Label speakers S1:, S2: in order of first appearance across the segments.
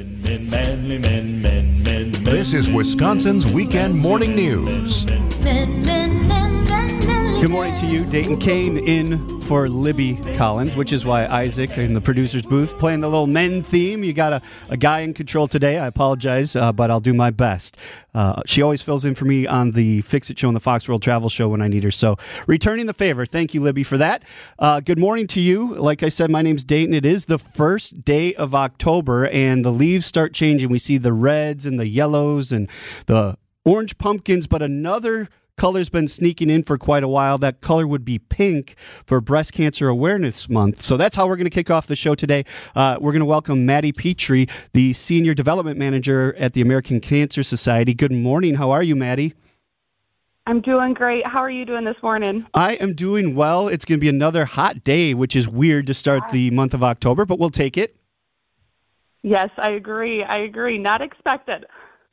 S1: Men, men, manly men, men, men, men.
S2: This is Wisconsin's Weekend Morning News.
S3: Good morning to you, Dayton Kane in for Libby Collins, which is why Isaac in the producer's booth playing the little men theme. You got a, a guy in control today. I apologize, uh, but I'll do my best. Uh, she always fills in for me on the Fix It show and the Fox World Travel show when I need her. So returning the favor. Thank you, Libby, for that. Uh, good morning to you. Like I said, my name's Dayton. It is the first day of October, and the leaves start changing. We see the reds and the yellows and the orange pumpkins, but another color's been sneaking in for quite a while. That color would be pink for Breast Cancer Awareness Month. So that's how we're going to kick off the show today. Uh, we're going to welcome Maddie Petrie, the Senior Development Manager at the American Cancer Society. Good morning. How are you, Maddie?
S4: I'm doing great. How are you doing this morning?
S3: I am doing well. It's going to be another hot day, which is weird to start the month of October, but we'll take it.
S4: Yes, I agree. I agree. Not expected.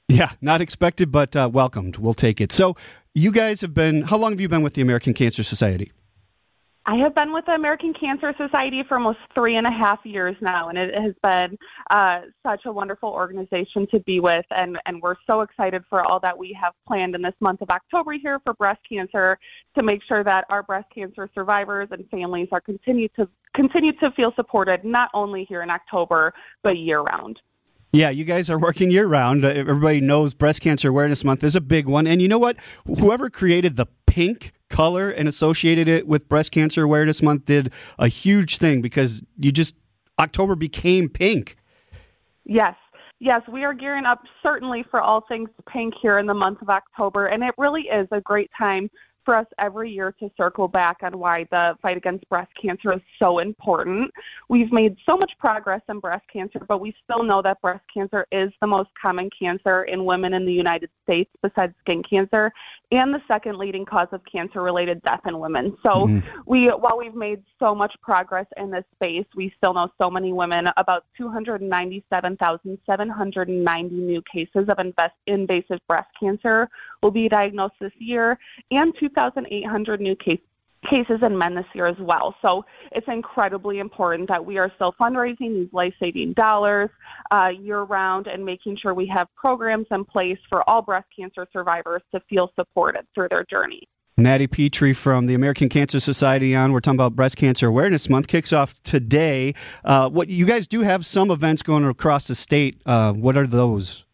S3: Yeah, not expected, but uh, welcomed. We'll take it. So, you guys have been, how long have you been with the American Cancer Society?
S4: I have been with the American Cancer Society for almost three and a half years now, and it has been uh, such a wonderful organization to be with. And, and we're so excited for all that we have planned in this month of October here for breast cancer to make sure that our breast cancer survivors and families are continue to continue to feel supported not only here in October but year round.
S3: Yeah, you guys are working year round. Uh, Everybody knows Breast Cancer Awareness Month is a big one. And you know what? Whoever created the pink color and associated it with Breast Cancer Awareness Month did a huge thing because you just, October became pink.
S4: Yes. Yes, we are gearing up certainly for all things pink here in the month of October, and it really is a great time for us every year to circle back on why the fight against breast cancer is so important. We've made so much progress in breast cancer, but we still know that breast cancer is the most common cancer in women in the United States besides skin cancer and the second leading cause of cancer related death in women. So mm-hmm. we while we've made so much progress in this space, we still know so many women about 297,790 new cases of invasive breast cancer will be diagnosed this year and 2,800 new cases cases in men this year as well. So it's incredibly important that we are still fundraising these life saving dollars uh, year round and making sure we have programs in place for all breast cancer survivors to feel supported through their journey.
S3: Maddie Petrie from the American Cancer Society on. We're talking about Breast Cancer Awareness Month. Kicks off today. Uh, what you guys do have some events going across the state. Uh, what are those?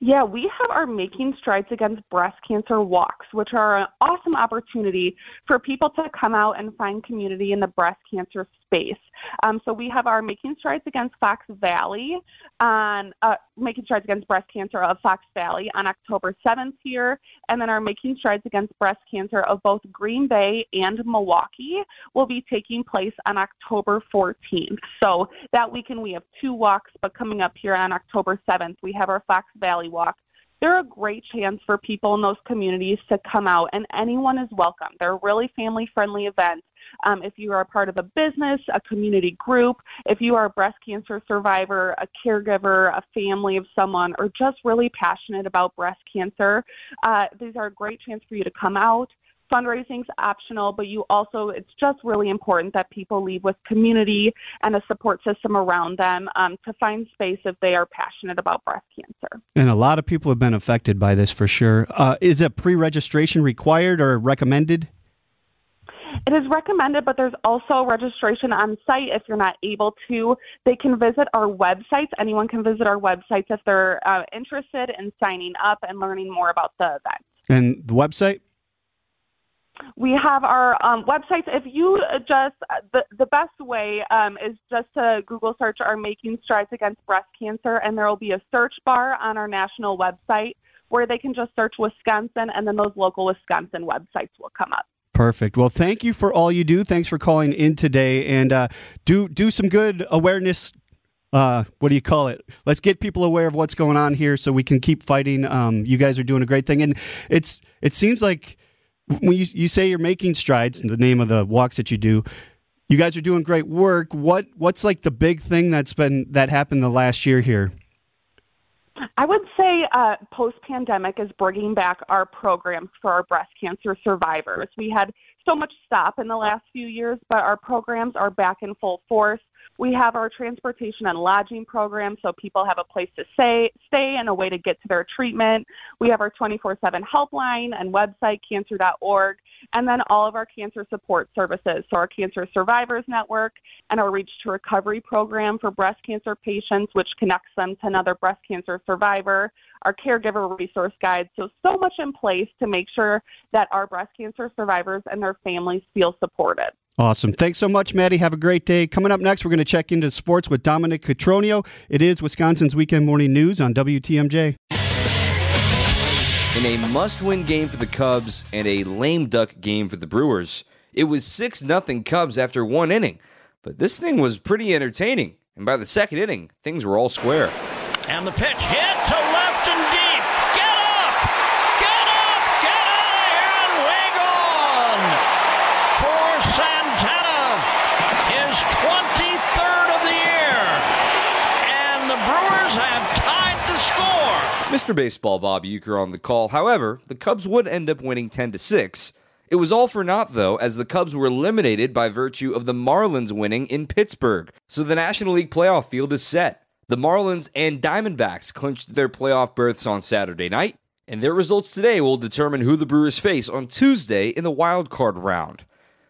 S4: Yeah, we have our Making Strides Against Breast Cancer walks, which are an awesome opportunity for people to come out and find community in the breast cancer space. Um, so we have our Making Strides Against Fox Valley on uh, Making Strides Against Breast Cancer of Fox Valley on October 7th here, and then our Making Strides Against Breast Cancer of both Green Bay and Milwaukee will be taking place on October 14th. So that weekend we have two walks, but coming up here on October 7th we have our Fox Valley Walk they're a great chance for people in those communities to come out, and anyone is welcome. They're really family friendly events. Um, if you are a part of a business, a community group, if you are a breast cancer survivor, a caregiver, a family of someone, or just really passionate about breast cancer, uh, these are a great chance for you to come out fundraising is optional, but you also, it's just really important that people leave with community and a support system around them um, to find space if they are passionate about breast cancer.
S3: And a lot of people have been affected by this for sure. Uh, is a pre registration required or recommended?
S4: It is recommended, but there's also registration on site if you're not able to. They can visit our websites. Anyone can visit our websites if they're uh, interested in signing up and learning more about the event.
S3: And the website?
S4: We have our um, websites. If you just, the, the best way um, is just to Google search our Making Strides Against Breast Cancer, and there will be a search bar on our national website where they can just search Wisconsin, and then those local Wisconsin websites will come up.
S3: Perfect. Well, thank you for all you do. Thanks for calling in today, and uh, do do some good awareness. Uh, what do you call it? Let's get people aware of what's going on here, so we can keep fighting. Um, you guys are doing a great thing, and it's it seems like when you, you say you're making strides in the name of the walks that you do you guys are doing great work what what's like the big thing that's been that happened the last year here
S4: I would say uh, post pandemic is bringing back our programs for our breast cancer survivors. We had so much stop in the last few years, but our programs are back in full force. We have our transportation and lodging program so people have a place to stay, stay and a way to get to their treatment. We have our 24 7 helpline and website, cancer.org, and then all of our cancer support services. So, our Cancer Survivors Network and our Reach to Recovery program for breast cancer patients, which connects them to another breast cancer survivor, our caregiver resource guide. So, so much in place to make sure that our breast cancer survivors and their families feel supported.
S3: Awesome. Thanks so much, Maddie. Have a great day. Coming up next, we're going to check into sports with Dominic Catronio. It is Wisconsin's Weekend Morning News on WTMJ.
S5: In a must win game for the Cubs and a lame duck game for the Brewers, it was 6 0 Cubs after one inning. But this thing was pretty entertaining. And by the second inning, things were all square.
S6: And the pitch hit to
S5: Mr. Baseball Bob Uecker on the call. However, the Cubs would end up winning 10 to 6. It was all for naught, though, as the Cubs were eliminated by virtue of the Marlins winning in Pittsburgh. So the National League playoff field is set. The Marlins and Diamondbacks clinched their playoff berths on Saturday night, and their results today will determine who the Brewers face on Tuesday in the wild card round.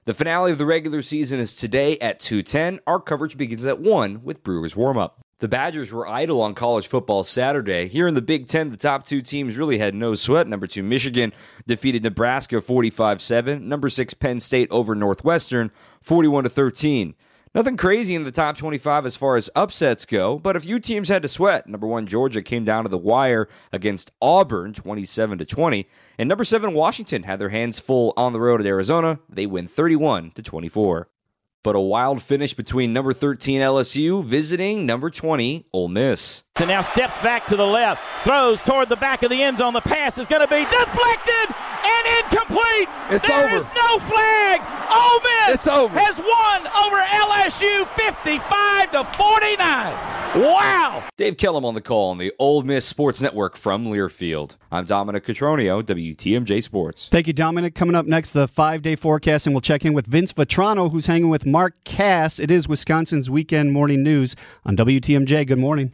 S5: The finale of the regular season is today at 2:10. Our coverage begins at 1 with Brewers warm-up. The Badgers were idle on college football Saturday. Here in the Big Ten, the top two teams really had no sweat. Number two, Michigan defeated Nebraska 45 7. Number six, Penn State over Northwestern 41 13. Nothing crazy in the top 25 as far as upsets go, but a few teams had to sweat. Number 1 Georgia came down to the wire against Auburn 27 to 20, and number 7 Washington had their hands full on the road at Arizona. They win 31 to 24. But a wild finish between number 13 LSU visiting number 20 Ole Miss.
S7: And now steps back to the left, throws toward the back of the end zone. The pass is going to be deflected and incomplete.
S8: It's
S7: There
S8: over.
S7: is no flag. Ole Miss
S8: It's over.
S7: has won over LSU 55 to 49. Wow.
S5: Dave Kellum on the call on the Ole Miss Sports Network from Learfield. I'm Dominic Catronio, WTMJ Sports.
S3: Thank you, Dominic. Coming up next, the five day forecast, and we'll check in with Vince Vetrano, who's hanging with Mark Kass. It is Wisconsin's Weekend Morning News on WTMJ. Good morning.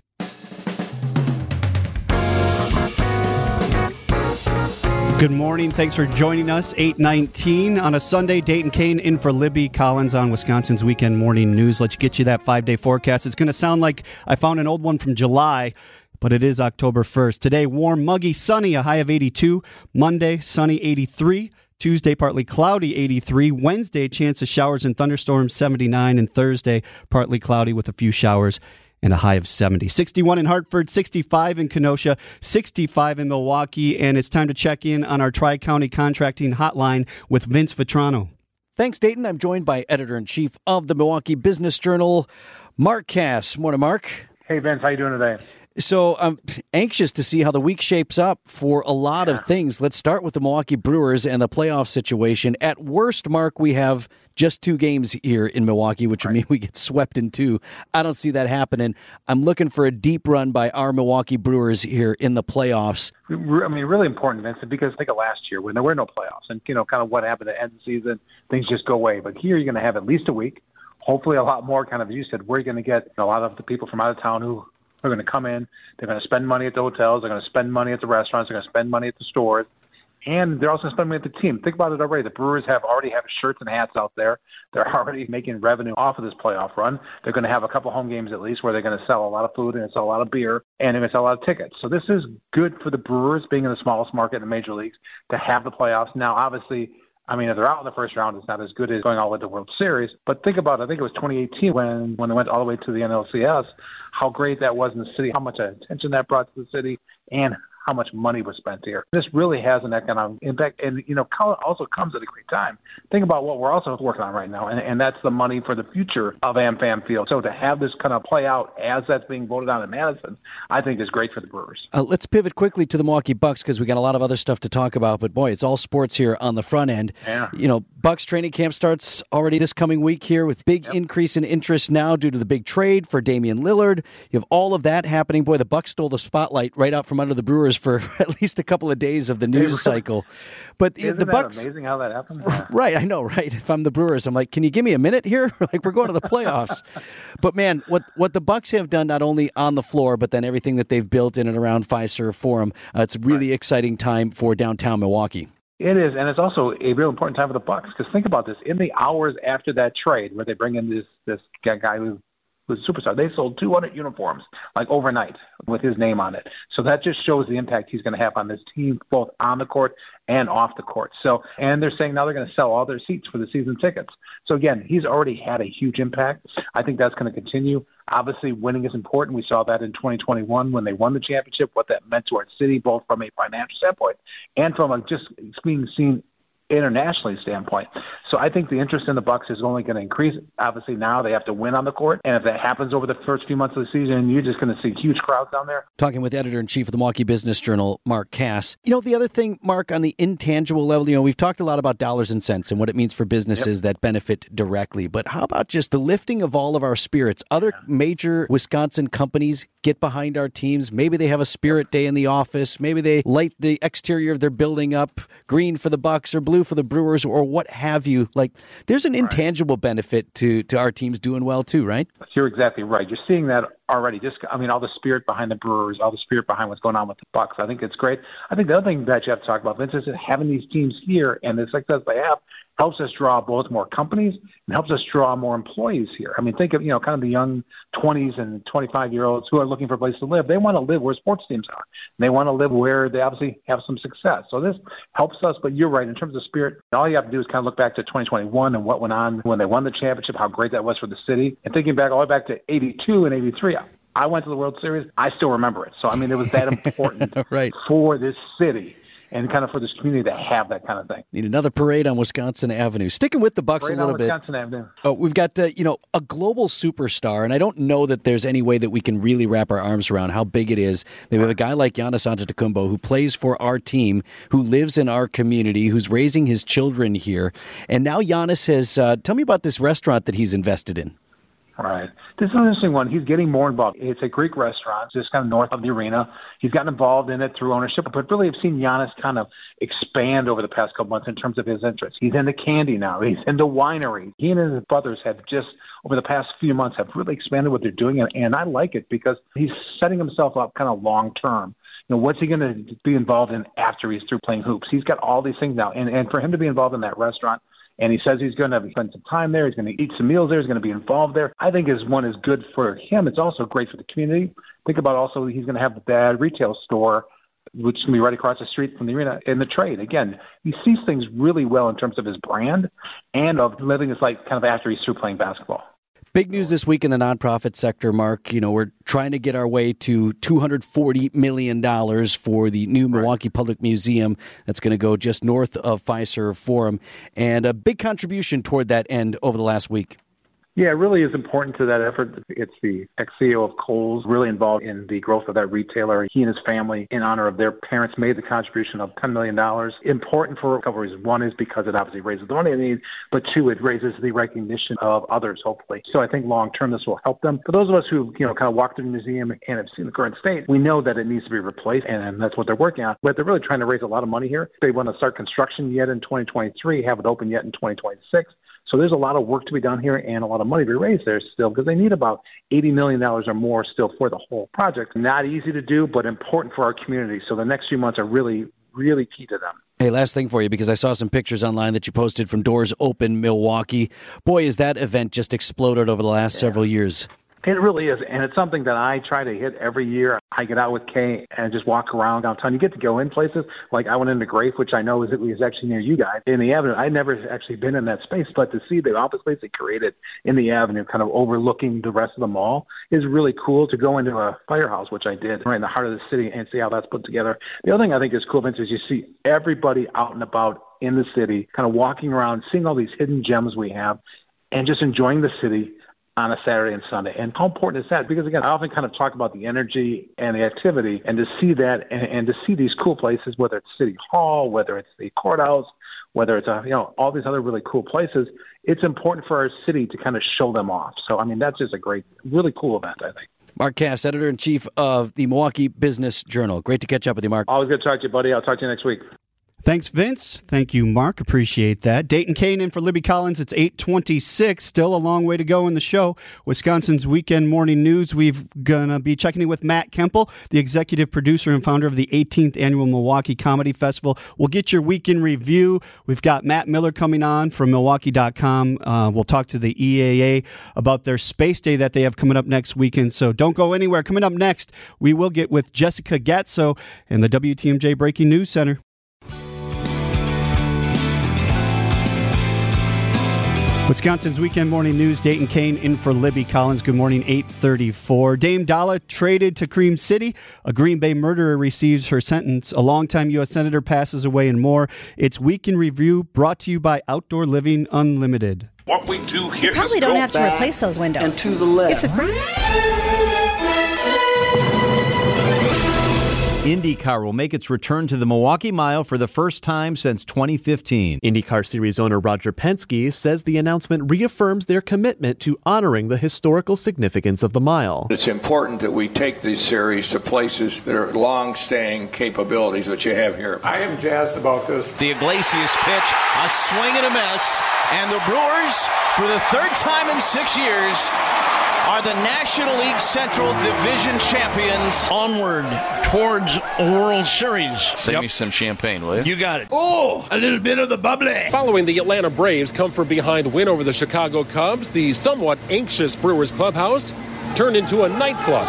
S3: Good morning. Thanks for joining us. 819 on a Sunday. Dayton Kane in for Libby Collins on Wisconsin's Weekend Morning News. Let's get you that five day forecast. It's going to sound like I found an old one from July, but it is October 1st. Today, warm, muggy, sunny, a high of 82. Monday, sunny, 83. Tuesday, partly cloudy, 83. Wednesday, chance of showers and thunderstorms, 79. And Thursday, partly cloudy with a few showers and a high of 70. 61 in Hartford, 65 in Kenosha, 65 in Milwaukee. And it's time to check in on our Tri County contracting hotline with Vince Vetrano.
S9: Thanks, Dayton. I'm joined by editor in chief of the Milwaukee Business Journal, Mark Kass. Morning, Mark.
S10: Hey Vince, how you doing today?
S9: So I'm anxious to see how the week shapes up for a lot of things. Let's start with the Milwaukee Brewers and the playoff situation. At worst, Mark, we have just two games here in Milwaukee, which would mean we get swept in two. I don't see that happening. I'm looking for a deep run by our Milwaukee Brewers here in the playoffs.
S10: I mean, really important, Vincent, because think of last year when there were no playoffs, and you know, kind of what happened at the end of the season, things just go away. But here, you're going to have at least a week, hopefully a lot more. Kind of, as you said, we're going to get a lot of the people from out of town who are going to come in. They're going to spend money at the hotels. They're going to spend money at the restaurants. They're going to spend money at the stores. And they're also going to spend money at the team. Think about it already. The Brewers have already have shirts and hats out there. They're already making revenue off of this playoff run. They're going to have a couple home games at least where they're going to sell a lot of food and sell a lot of beer and they're going to sell a lot of tickets. So this is good for the Brewers being in the smallest market in the major leagues to have the playoffs. Now, obviously, I mean, if they're out in the first round, it's not as good as going all the way to the World Series. But think about it. I think it was 2018 when, when they went all the way to the NLCS, how great that was in the city, how much attention that brought to the city, and how much money was spent here. This really has an economic impact, and you know, also comes at a great time. Think about what we're also working on right now, and, and that's the money for the future of AmFam Field. So to have this kind of play out as that's being voted on in Madison, I think is great for the Brewers.
S9: Uh, let's pivot quickly to the Milwaukee Bucks because we got a lot of other stuff to talk about. But boy, it's all sports here on the front end.
S10: Yeah.
S9: You know, Bucks training camp starts already this coming week here with big increase in interest now due to the big trade for Damian Lillard. You have all of that happening. Boy, the Bucks stole the spotlight right out from under the Brewers For at least a couple of days of the news cycle. But
S10: Isn't
S9: the
S10: that
S9: Bucks,
S10: amazing how that happened? Yeah.
S9: right? I know, right? If I'm the Brewers, I'm like, can you give me a minute here? like we're going to the playoffs. but man, what what the Bucks have done not only on the floor, but then everything that they've built in and around Fiserv Forum, uh, it's a really exciting time for downtown Milwaukee.
S10: It is, and it's also a real important time for the Bucks because think about this: in the hours after that trade, where they bring in this this guy who a superstar, they sold 200 uniforms like overnight with his name on it. So that just shows the impact he's going to have on this team, both on the court and off the court. So, and they're saying now they're going to sell all their seats for the season tickets. So again, he's already had a huge impact. I think that's going to continue. Obviously, winning is important. We saw that in 2021 when they won the championship, what that meant to our city, both from a financial standpoint and from a just being seen internationally standpoint. So I think the interest in the Bucks is only going to increase. Obviously, now they have to win on the court, and if that happens over the first few months of the season, you're just going to see huge crowds down there.
S9: Talking with editor in chief of the Milwaukee Business Journal, Mark Kass. You know, the other thing, Mark, on the intangible level, you know, we've talked a lot about dollars and cents and what it means for businesses that benefit directly. But how about just the lifting of all of our spirits? Other major Wisconsin companies get behind our teams. Maybe they have a spirit day in the office. Maybe they light the exterior of their building up green for the Bucks or blue for the Brewers or what have you. Like, there's an intangible benefit to to our teams doing well too, right?
S10: You're exactly right. You're seeing that already. Just, I mean, all the spirit behind the Brewers, all the spirit behind what's going on with the Bucks. I think it's great. I think the other thing that you have to talk about, Vince, is having these teams here and the success they have helps us draw both more companies and helps us draw more employees here. I mean, think of you know, kind of the young 20s and 25 year olds who are looking for a place to live. They want to live where sports teams are. They want to live where they obviously have some success. So this helps us. But you're right in terms of spirit. All you have to do is kind of look back to 2021 and what went on when they won the championship, how great that was for the city, and thinking back all the way back to 82 and 83. I went to the World Series. I still remember it. So I mean, it was that important
S9: Right.
S10: for this city and kind of for this community to have that kind of thing.
S9: Need another parade on Wisconsin Avenue. Sticking with the Bucks
S10: Right
S9: a little
S10: on
S9: bit.
S10: Wisconsin Avenue.
S9: Oh, we've got uh, you know a global superstar, and I don't know that there's any way that we can really wrap our arms around how big it is. We have a guy like Giannis Antetokounmpo who plays for our team, who lives in our community, who's raising his children here, and now Giannis has. Uh, tell me about this restaurant that he's invested in.
S10: Right. This is an interesting one. He's getting more involved. It's a Greek restaurant, just kind of north of the arena. He's gotten involved in it through ownership, but really I've seen Giannis kind of expand over the past couple months in terms of his interests. He's into candy now. He's into winery. He and his brothers have just over the past few months have really expanded what they're doing, and, and I like it because he's setting himself up kind of long term. You know, what's he going to be involved in after he's through playing hoops? He's got all these things now, and and for him to be involved in that restaurant and he says he's going to spend some time there. He's going to eat some meals there. He's going to be involved there. I think is one is good for him. It's also great for the community. Think about also he's going to have that retail store, which is going to be right across the street from the arena in the trade. Again, he sees things really well in terms of his brand and of living his life kind of after he's through playing basketball.
S9: Big news this week in the nonprofit sector, Mark. You know, we're trying to get our way to $240 million for the new Milwaukee Public Museum that's going to go just north of Fiserv Forum, and a big contribution toward that end over the last week.
S10: Yeah, it really is important to that effort. It's the ex-CEO of Kohl's really involved in the growth of that retailer. He and his family, in honor of their parents, made the contribution of $10 million. Important for a couple reasons. One is because it obviously raises the money they need, but two, it raises the recognition of others, hopefully. So I think long-term this will help them. For those of us who, you know, kind of walked through the museum and have seen the current state, we know that it needs to be replaced, and that's what they're working on. But they're really trying to raise a lot of money here. They want to start construction yet in 2023, have it open yet in 2026. So there's a lot of work to be done here and a lot of money to be raised there still because they need about $80 million or more still for the whole project. Not easy to do, but important for our community. So the next few months are really, really key to them.
S9: Hey, last thing for you because I saw some pictures online that you posted from Doors Open Milwaukee. Boy, is that event just exploded over the last several years.
S10: It really is, and it's something that I try to hit every year. I get out with Kay and just walk around downtown. You get to go in places like I went into GRAEF, which I know is, is actually near you guys in the Avenue. I'd never actually been in that space, but to see the office space they created in the Avenue, kind of overlooking the rest of the mall, is really cool. To go into a firehouse, which I did, right in the heart of the city, and see how that's put together. The other thing I think is cool, Vince, is you see everybody out and about in the city, kind of walking around, seeing all these hidden gems we have, and just enjoying the city on a Saturday and Sunday. And how important is that? Because again, I often kind of talk about the energy and the activity, and to see that and, and to see these cool places, whether it's City Hall, whether it's the courthouse, whether it's a, you know all these other really cool places, it's important for our city to kind of show them off. So I mean, that's just a great, really cool event, I think.
S9: Mark Kass, editor in chief of the Milwaukee Business Journal. Great to catch up with you, Mark.
S10: Always good to talk to you, buddy. I'll talk to you next week.
S3: Thanks, Vince. Thank you, Mark. Appreciate that. Dayton Kane in for Libby Collins. It's 826. Still a long way to go in the show. Wisconsin's Weekend Morning News. We've going to be checking in with Matt Kemple, the executive producer and founder of the 18th Annual Milwaukee Comedy Festival. We'll get your weekend review. We've got Matt Miller coming on from Milwaukee.com. Uh, we'll talk to the EAA about their Space Day that they have coming up next weekend. So don't go anywhere. Coming up next, we will get with Jessica Gatso in the WTMJ Breaking News Center. Wisconsin's weekend morning news. Dayton Kane in for Libby Collins. Good morning, 834. Dame Dolla traded to Cream City. A Green Bay murderer receives her sentence. A longtime U.S. Senator passes away and more. It's Week in Review brought to you by Outdoor Living Unlimited.
S11: What we do here
S12: Probably
S11: is
S12: don't
S11: go
S12: have to replace those windows.
S11: and to the left.
S12: If the front-
S13: IndyCar will make its return to the Milwaukee Mile for the first time since 2015.
S14: IndyCar Series owner Roger Penske says the announcement reaffirms their commitment to honoring the historical significance of the mile.
S11: It's important that we take this series to places that are long-staying capabilities that you have here. I am jazzed about this.
S15: The Iglesias pitch, a swing and a miss, and the Brewers, for the third time in six years, are the National League Central Division champions.
S16: Onward towards a World Series.
S17: Save me some champagne, will you?
S16: You got it. Oh, a little bit of the bubbly.
S18: Following the Atlanta Braves come from behind win over the Chicago Cubs, the somewhat anxious Brewers clubhouse turned into a nightclub.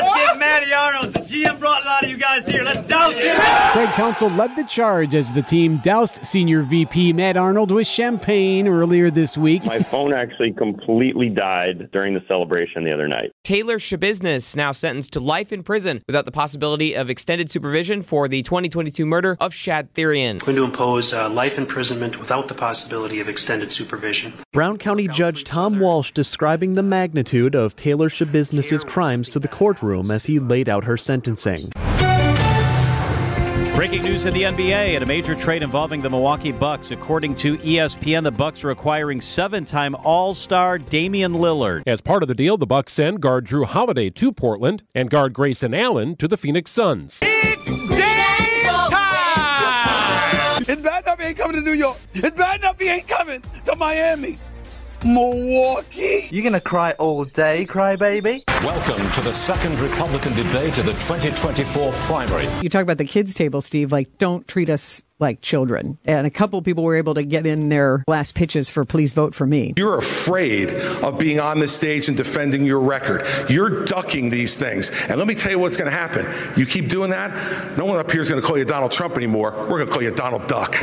S19: Let's give Matty Arnold. The GM brought a lot of you guys here. Let's douse him.
S20: Craig Counsell led the charge as the team doused senior VP Matt Arnold with champagne earlier this week.
S21: My phone actually completely died during the celebration the other night.
S22: Taylor Schabusiness now sentenced to life in prison without the possibility of extended supervision for the 2022 murder of Shad Thyrion.
S23: going to impose uh, life imprisonment without the possibility of extended supervision.
S14: Brown County Judge Tom Walsh describing the magnitude of Taylor Schabusiness's crimes to the courtroom as he laid out her sentencing.
S24: Breaking news in the NBA and a major trade involving the Milwaukee Bucks. According to ESPN, the Bucks are acquiring seven-time All-Star Damian Lillard.
S18: As part of the deal, the Bucks send guard Jrue Holiday to Portland and guard Grayson Allen to the Phoenix Suns.
S7: It's Dale Time! It's bad enough he ain't coming to New York. It's bad enough he ain't coming to Miami. Milwaukee.
S25: You're gonna cry all day, crybaby?
S26: Welcome to the second Republican debate of the 2024 primary.
S27: You talk about the kids' table, Steve. Like, don't treat us like children. And a couple people were able to get in their last pitches for "Please vote for me."
S28: You're afraid of being on the stage and defending your record. You're ducking these things. And let me tell you what's going to happen. You keep doing that, no one up here is going to call you Donald Trump anymore. We're going to call you Donald Duck.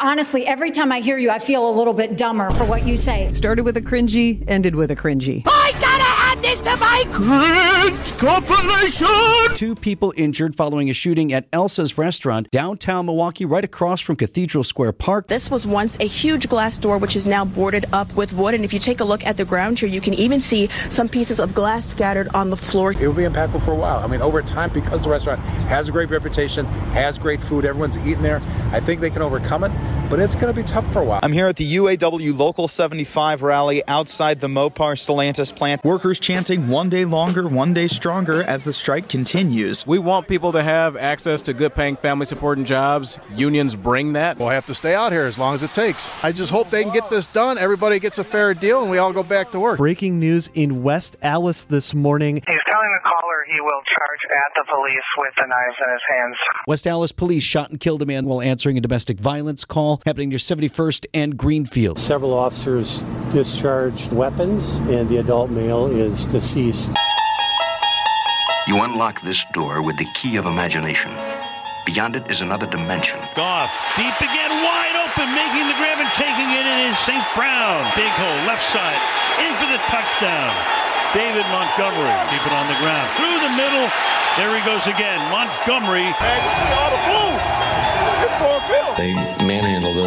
S29: Honestly, every time I hear you, I feel a little bit dumber for what you say.
S27: Started with a cringy, ended with a cringy.
S29: I gotta add this to my cringe compilation.
S9: Two people injured following a shooting at Elsa's restaurant downtown Milwaukee, right across from Cathedral Square Park.
S30: This was once a huge glass door, which is now boarded up with wood. And if you take a look at the ground here, you can even see some pieces of glass scattered on the floor.
S31: It will be impactful for a while. I mean, over time, because the restaurant has a great reputation, has great food, everyone's eating there, I think they can overcome it, but it's going to be tough for a while.
S32: I'm here at the UAW Local 75 rally outside the Mopar Stellantis plant. Workers chanting one day longer, one day stronger as the strike continues.
S33: We want people to have access to good paying family supporting jobs. Unions bring that.
S34: We'll have to stay out here as long as it takes. I just hope they can get this done. Everybody gets a fair deal and we all go back to work.
S14: Breaking news in West Allis this morning.
S35: He's telling the caller he will charge at the police with the knives in his hands.
S9: West Allis police shot and killed a man while answering a domestic violence call happening near 71st and Greenfield.
S36: Several officers discharged weapons, and the adult male is deceased.
S37: You unlock this door with the key of imagination. Beyond it is another dimension.
S16: Goff, deep again, wide open, making the grab and taking it in is St. Brown. Big hole, left side, in for the touchdown. David Montgomery, keep it on the ground, through the middle. There he goes again. Montgomery.
S38: They manhandled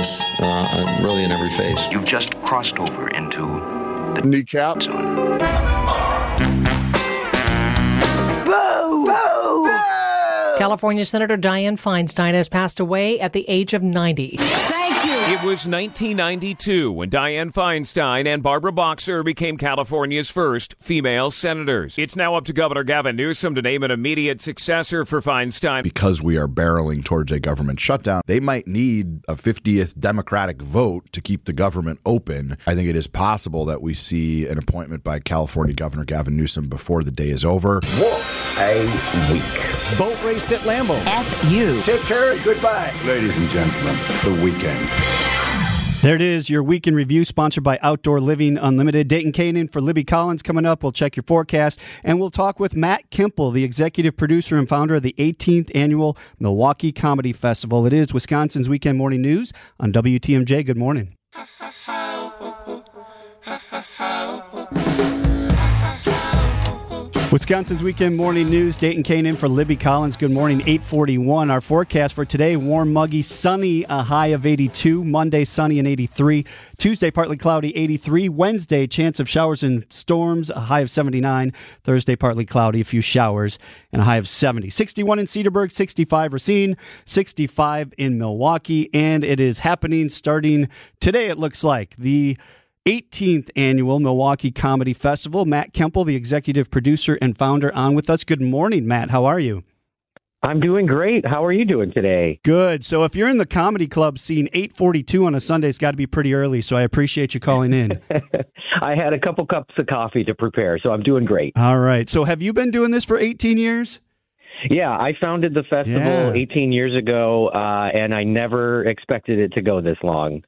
S38: us uh, really in every phase.
S37: You've just crossed over into the
S34: kneecap
S37: zone.
S39: Boo! Boo! California Senator Dianne Feinstein has passed away at the age of 90.
S29: Thank you.
S40: It was 1992 when Dianne Feinstein and Barbara Boxer became California's first female senators. It's now up to Governor Gavin Newsom to name an immediate successor for Feinstein.
S2: Because we are barreling towards a government shutdown, they might need a 50th Democratic vote to keep the government open. I think it is possible that we see an appointment by California Governor Gavin Newsom before the day is over.
S41: What a week.
S9: Boat raced at Lambeau.
S41: F you. Take care and goodbye.
S42: Ladies and gentlemen, the weekend.
S3: There it is, your week in review, sponsored by Outdoor Living Unlimited. Dayton Kanan for Libby Collins coming up. We'll check your forecast, and we'll talk with Matt Kemple, the executive producer and founder of the 18th annual Milwaukee Comedy Festival. It is Wisconsin's Weekend Morning News on WTMJ. Good morning. Wisconsin's weekend morning news. Dayton Kane in for Libby Collins. Good morning, 841. Our forecast for today warm, muggy, sunny, a high of 82. Monday, sunny and 83. Tuesday, partly cloudy, 83. Wednesday, chance of showers and storms, a high of 79. Thursday, partly cloudy, a few showers, and a high of 70. 61 in Cedarburg, 65 Racine, 65 in Milwaukee. And it is happening starting today, it looks like. The 18th annual Milwaukee Comedy Festival. Matt Kemple, the executive producer and founder, on with us. Good morning, Matt. How are you?
S43: I'm doing great. How are you doing today?
S3: Good. So if you're in the comedy club scene, 8:42 on a Sunday's got to be pretty early. So I appreciate you calling in.
S43: I had a couple cups of coffee to prepare, so I'm doing great.
S3: All right. So have you been doing this for 18 years?
S43: Yeah, I founded the festival
S3: Yeah.
S43: 18 years ago, uh, and I never expected it to go this long.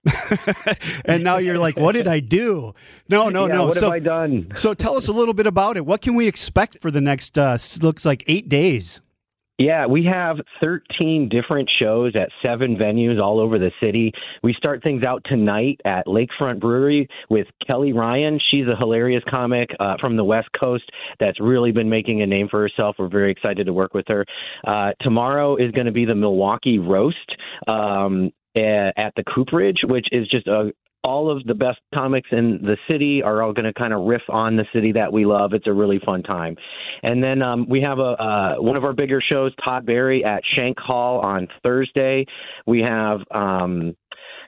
S3: and now you're like, what did I do? No, no,
S43: Yeah,
S3: no.
S43: what
S3: so,
S43: have I done?
S3: so tell us a little bit about it. What can we expect for the next, uh, looks like eight days?
S43: Yeah, we have 13 different shows at seven venues all over the city. We start things out tonight at Lakefront Brewery with Kelly Ryan. She's a hilarious comic uh, from the West Coast that's really been making a name for herself. We're very excited to work with her. Uh, tomorrow is going to be the Milwaukee Roast. Um, at the Cooperage, which is just a all of the best comics in the city are all going to kind of riff on the city that we love. It's a really fun time. And then um, we have a uh, one of our bigger shows, Todd Barry at Shank Hall on Thursday. We have um,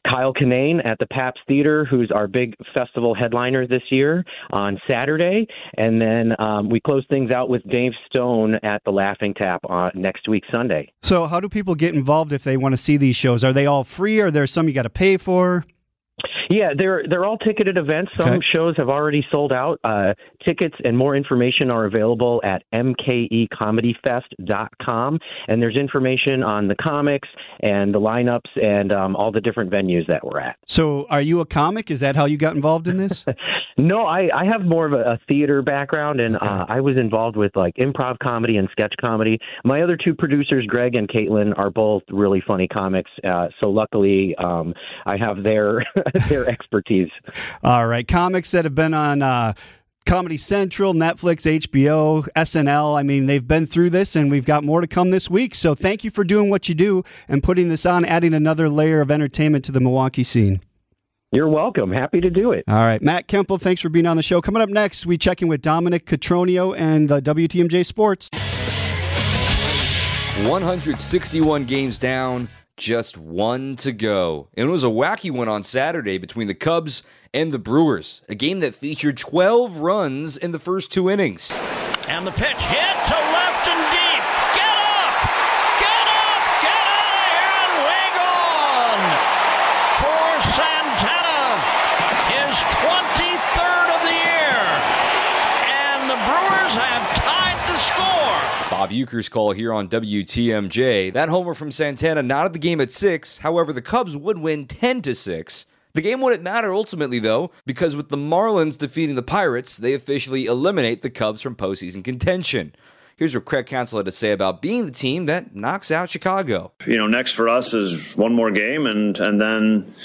S43: Kyle Kinane at the Pabst Theater, who's our big festival headliner this year on Saturday. And then um, we close things out with Dave Stone at the Laughing Tap on next week, Sunday.
S3: So how do people get involved if they want to see these shows? Are they all free or there some you got to pay for?
S43: Yeah, they're they're all ticketed events. Some
S3: Okay.
S43: shows have already sold out. Uh, tickets and more information are available at mkecomedyfest.com. And there's information on the comics and the lineups and um, all the different venues that we're at.
S3: So are you a comic? Is that how you got involved in this?
S43: No, I, I have more of a, a theater background, and uh, I was involved with like improv comedy and sketch comedy. My other two producers, Greg and Caitlin, are both really funny comics. Uh, so luckily, um, I have their their expertise.
S3: All right, comics that have been on uh, Comedy Central, Netflix, HBO, SNL. I mean, they've been through this, and we've got more to come this week. So thank you for doing what you do and putting this on, adding another layer of entertainment to the Milwaukee scene.
S43: You're welcome. Happy to do it.
S3: All right, Matt Kemple, thanks for being on the show. Coming up next, we check in with Dominic Catronio and the WTMJ Sports.
S5: 161 games down, just one to go. And it was a wacky one on Saturday between the Cubs and the Brewers, a game that featured 12 runs in the first two innings.
S6: And the pitch hit to
S5: Bob call here on WTMJ. That homer from Santana not at the game at 6. However, the Cubs would win 10 to 6. The game wouldn't matter ultimately though, because with the Marlins defeating the Pirates, they officially eliminate the Cubs from postseason contention. Here's what Craig Counsell had to say about being the team that knocks out Chicago.
S44: you know, next for us is one more game, and and then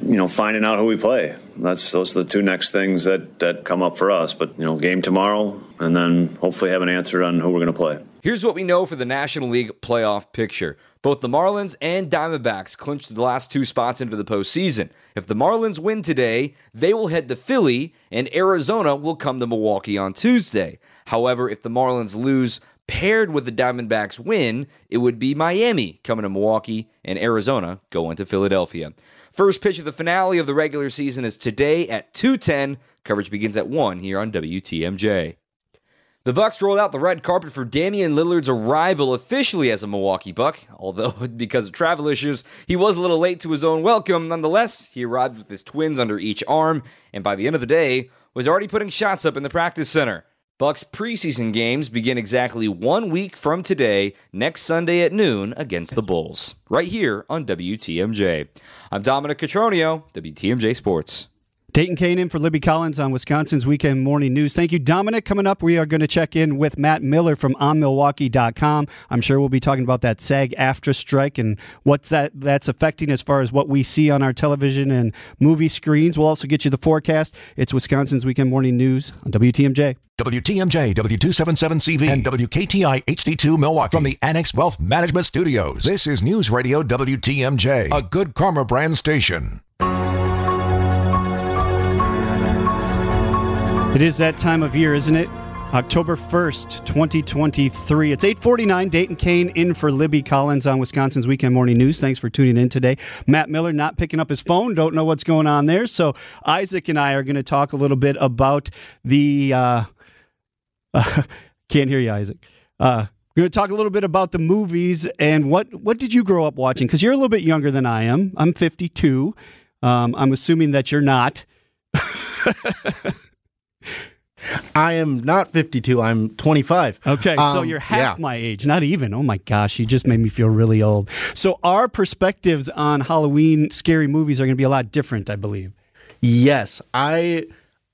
S44: you know finding out who we play. That's those are the two next things that that come up for us. But you know, game tomorrow, and then hopefully have an answer on who we're going to play.
S5: Here's what we know for the National League playoff picture. Both the Marlins and Diamondbacks clinched the last two spots into the postseason. If the Marlins win today, they will head to Philly, and Arizona will come to Milwaukee on Tuesday. However, if the Marlins lose, paired with the Diamondbacks win, it would be Miami coming to Milwaukee and Arizona going to Philadelphia. First pitch of the finale of the regular season is today at 2:10. Coverage begins at 1 here on WTMJ. The Bucks rolled out the red carpet for Damian Lillard's arrival officially as a Milwaukee Buck. Although because of travel issues, he was a little late to his own welcome. Nonetheless, he arrived with his twins under each arm, and by the end of the day, was already putting shots up in the practice center. Bucks preseason games begin exactly one week from today, next Sunday at noon against the Bulls, right here on WTMJ. I'm Dominic Catronio, WTMJ Sports.
S3: Dayton Kane for Libby Collins on Wisconsin's Weekend Morning News. Thank you, Dominic. Coming up, we are going to check in with Matt Miller from OnMilwaukee.com. I'm sure we'll be talking about that SAG AFTRA strike and what's that that's affecting as far as what we see on our television and movie screens. We'll also get you the forecast. It's Wisconsin's Weekend Morning News on WTMJ.
S45: WTMJ, W277CV, and WKTI HD2 Milwaukee from the Annex Wealth Management Studios. This is News Radio WTMJ, a good karma brand station.
S3: It is that time of year, isn't it? October 1st, 2023. It's 849. Dayton Kane in for Libby Collins on Wisconsin's Weekend Morning News. Thanks for tuning in today. Matt Miller not picking up his phone. Don't know what's going on there. So Isaac and I are going to talk a little bit about the. Uh, uh, can't hear you, Isaac. Uh, we're going to talk a little bit about the movies and what what did you grow up watching? Because you're a little bit younger than I am. I'm 52. Um, I'm assuming that you're not.
S46: I am not 52. I'm 25.
S3: Okay, so
S46: Um,
S3: you're half
S46: yeah.
S3: my age, not even. Oh my gosh, you just made me feel really old. So our perspectives on Halloween scary movies are going to be a lot different, I believe.
S46: Yes, I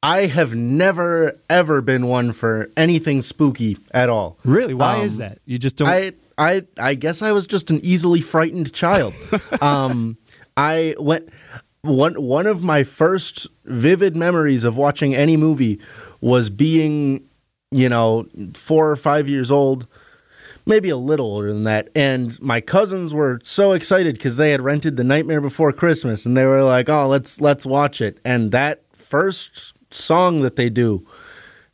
S46: I have never ever been one for anything spooky at all.
S3: Really? Why
S46: Um,
S3: is that? You just don't.
S46: I I I guess I was just an easily frightened child. um, I went one one of my first vivid memories of watching any movie was being, you know, four or five years old, maybe a little older than that, and my cousins were so excited because they had rented The Nightmare Before Christmas, and they were like, "Oh, let's let's watch it." And that first song that they do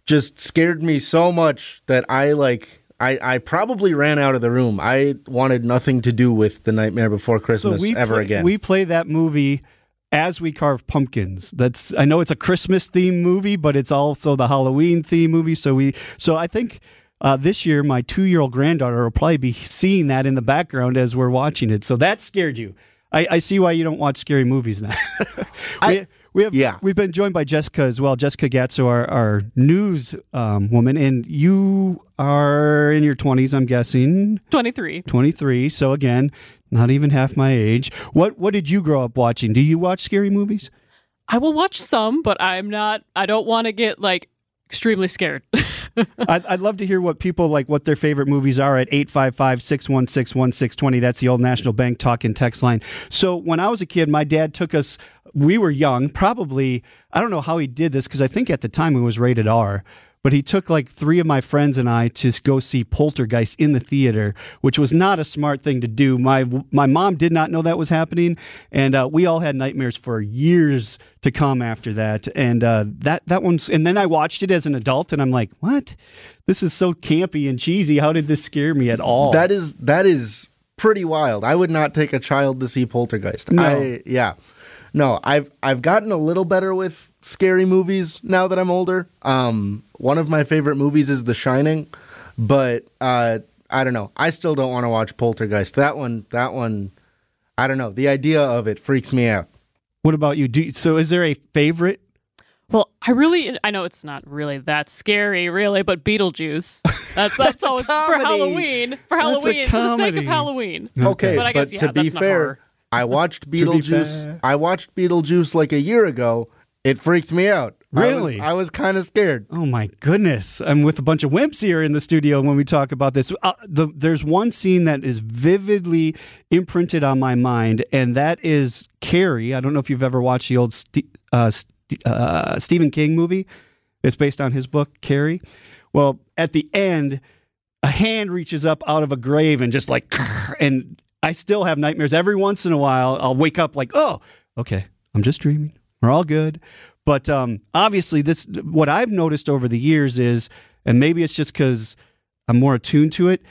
S46: just scared me so much that I like. I, I probably ran out of the room. I wanted nothing to do with the Nightmare Before Christmas ever
S3: play,
S46: again.
S3: We play that movie as we carve pumpkins. That's I know it's a Christmas theme movie, but it's also the Halloween theme movie. So we so I think uh, this year my two year old granddaughter will probably be seeing that in the background as we're watching it. So that scared you. I, I see why you don't watch scary movies now. we, we have
S46: yeah.
S3: we've been joined by Jessica as well. Jessica Gatso, our, our news um, woman, and you are in your twenties, I'm guessing.
S47: 23.
S3: 23. So again, not even half my age. What what did you grow up watching? Do you watch scary movies?
S47: I will watch some, but I'm not, I don't want to get like extremely scared.
S3: I'd, I'd love to hear what people like what their favorite movies are at 855-616-1620. That's the old National Bank talk and text line. So when I was a kid, my dad took us we were young, probably I don't know how he did this because I think at the time it was rated R. But he took like three of my friends and I to go see Poltergeist in the theater, which was not a smart thing to do. My my mom did not know that was happening, and uh, we all had nightmares for years to come after that. And uh, that that one's and then I watched it as an adult, and I'm like, what? This is so campy and cheesy. How did this scare me at all?
S46: That is that is pretty wild. I would not take a child to see Poltergeist.
S3: No.
S46: I, yeah. No, I've I've gotten a little better with scary movies now that I'm older. Um, one of my favorite movies is The Shining, but uh, I don't know. I still don't want to watch Poltergeist. That one, that one, I don't know. The idea of it freaks me out.
S3: What about you? Do so? Is there a favorite?
S47: well, I really, I know it's not really that scary, really, but Beetlejuice. That's, that's always for. Halloween. For Halloween, for the sake
S46: comedy.
S47: of Halloween.
S46: Okay,
S47: but I guess, yeah,
S46: to be fair,
S47: horror.
S46: I watched Beetlejuice. I watched Beetlejuice like a year ago. It freaked me out.
S3: Really?
S46: I was, kind of scared.
S3: Oh my goodness! I'm with a bunch of wimps here in the studio when we talk about this. Uh, the, there's one scene that is vividly imprinted on my mind, and that is Carrie. I don't know if you've ever watched the old Ste- uh, Ste- uh, Stephen King movie. It's based on his book Carrie. Well, at the end, a hand reaches up out of a grave and just like, and I still have nightmares every once in a while. I'll wake up like, oh, okay, I'm just dreaming. We're all good. But um, obviously, this what I've noticed over the years is, and maybe it's just because I'm more attuned to it.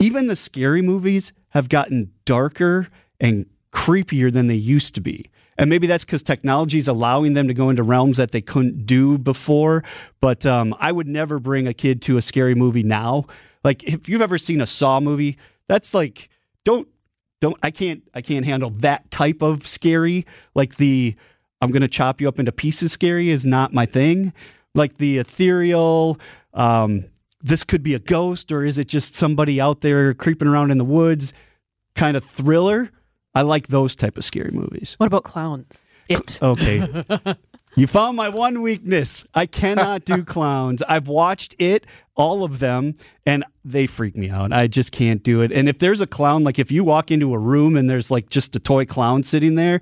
S3: Even the scary movies have gotten darker and creepier than they used to be. And maybe that's because technology is allowing them to go into realms that they couldn't do before. But um, I would never bring a kid to a scary movie now. Like if you've ever seen a Saw movie, that's like don't don't I can't I can't handle that type of scary. Like the I'm gonna chop you up into pieces scary is not my thing. Like the ethereal, um, this could be a ghost or is it just somebody out there creeping around in the woods kind of thriller. I like those type of scary movies.
S47: What about clowns? It.
S3: Okay. You found my one weakness. I cannot do clowns. I've watched it, all of them, and they freak me out. I just can't do it. And if there's a clown, like if you walk into a room and there's like just a toy clown sitting there,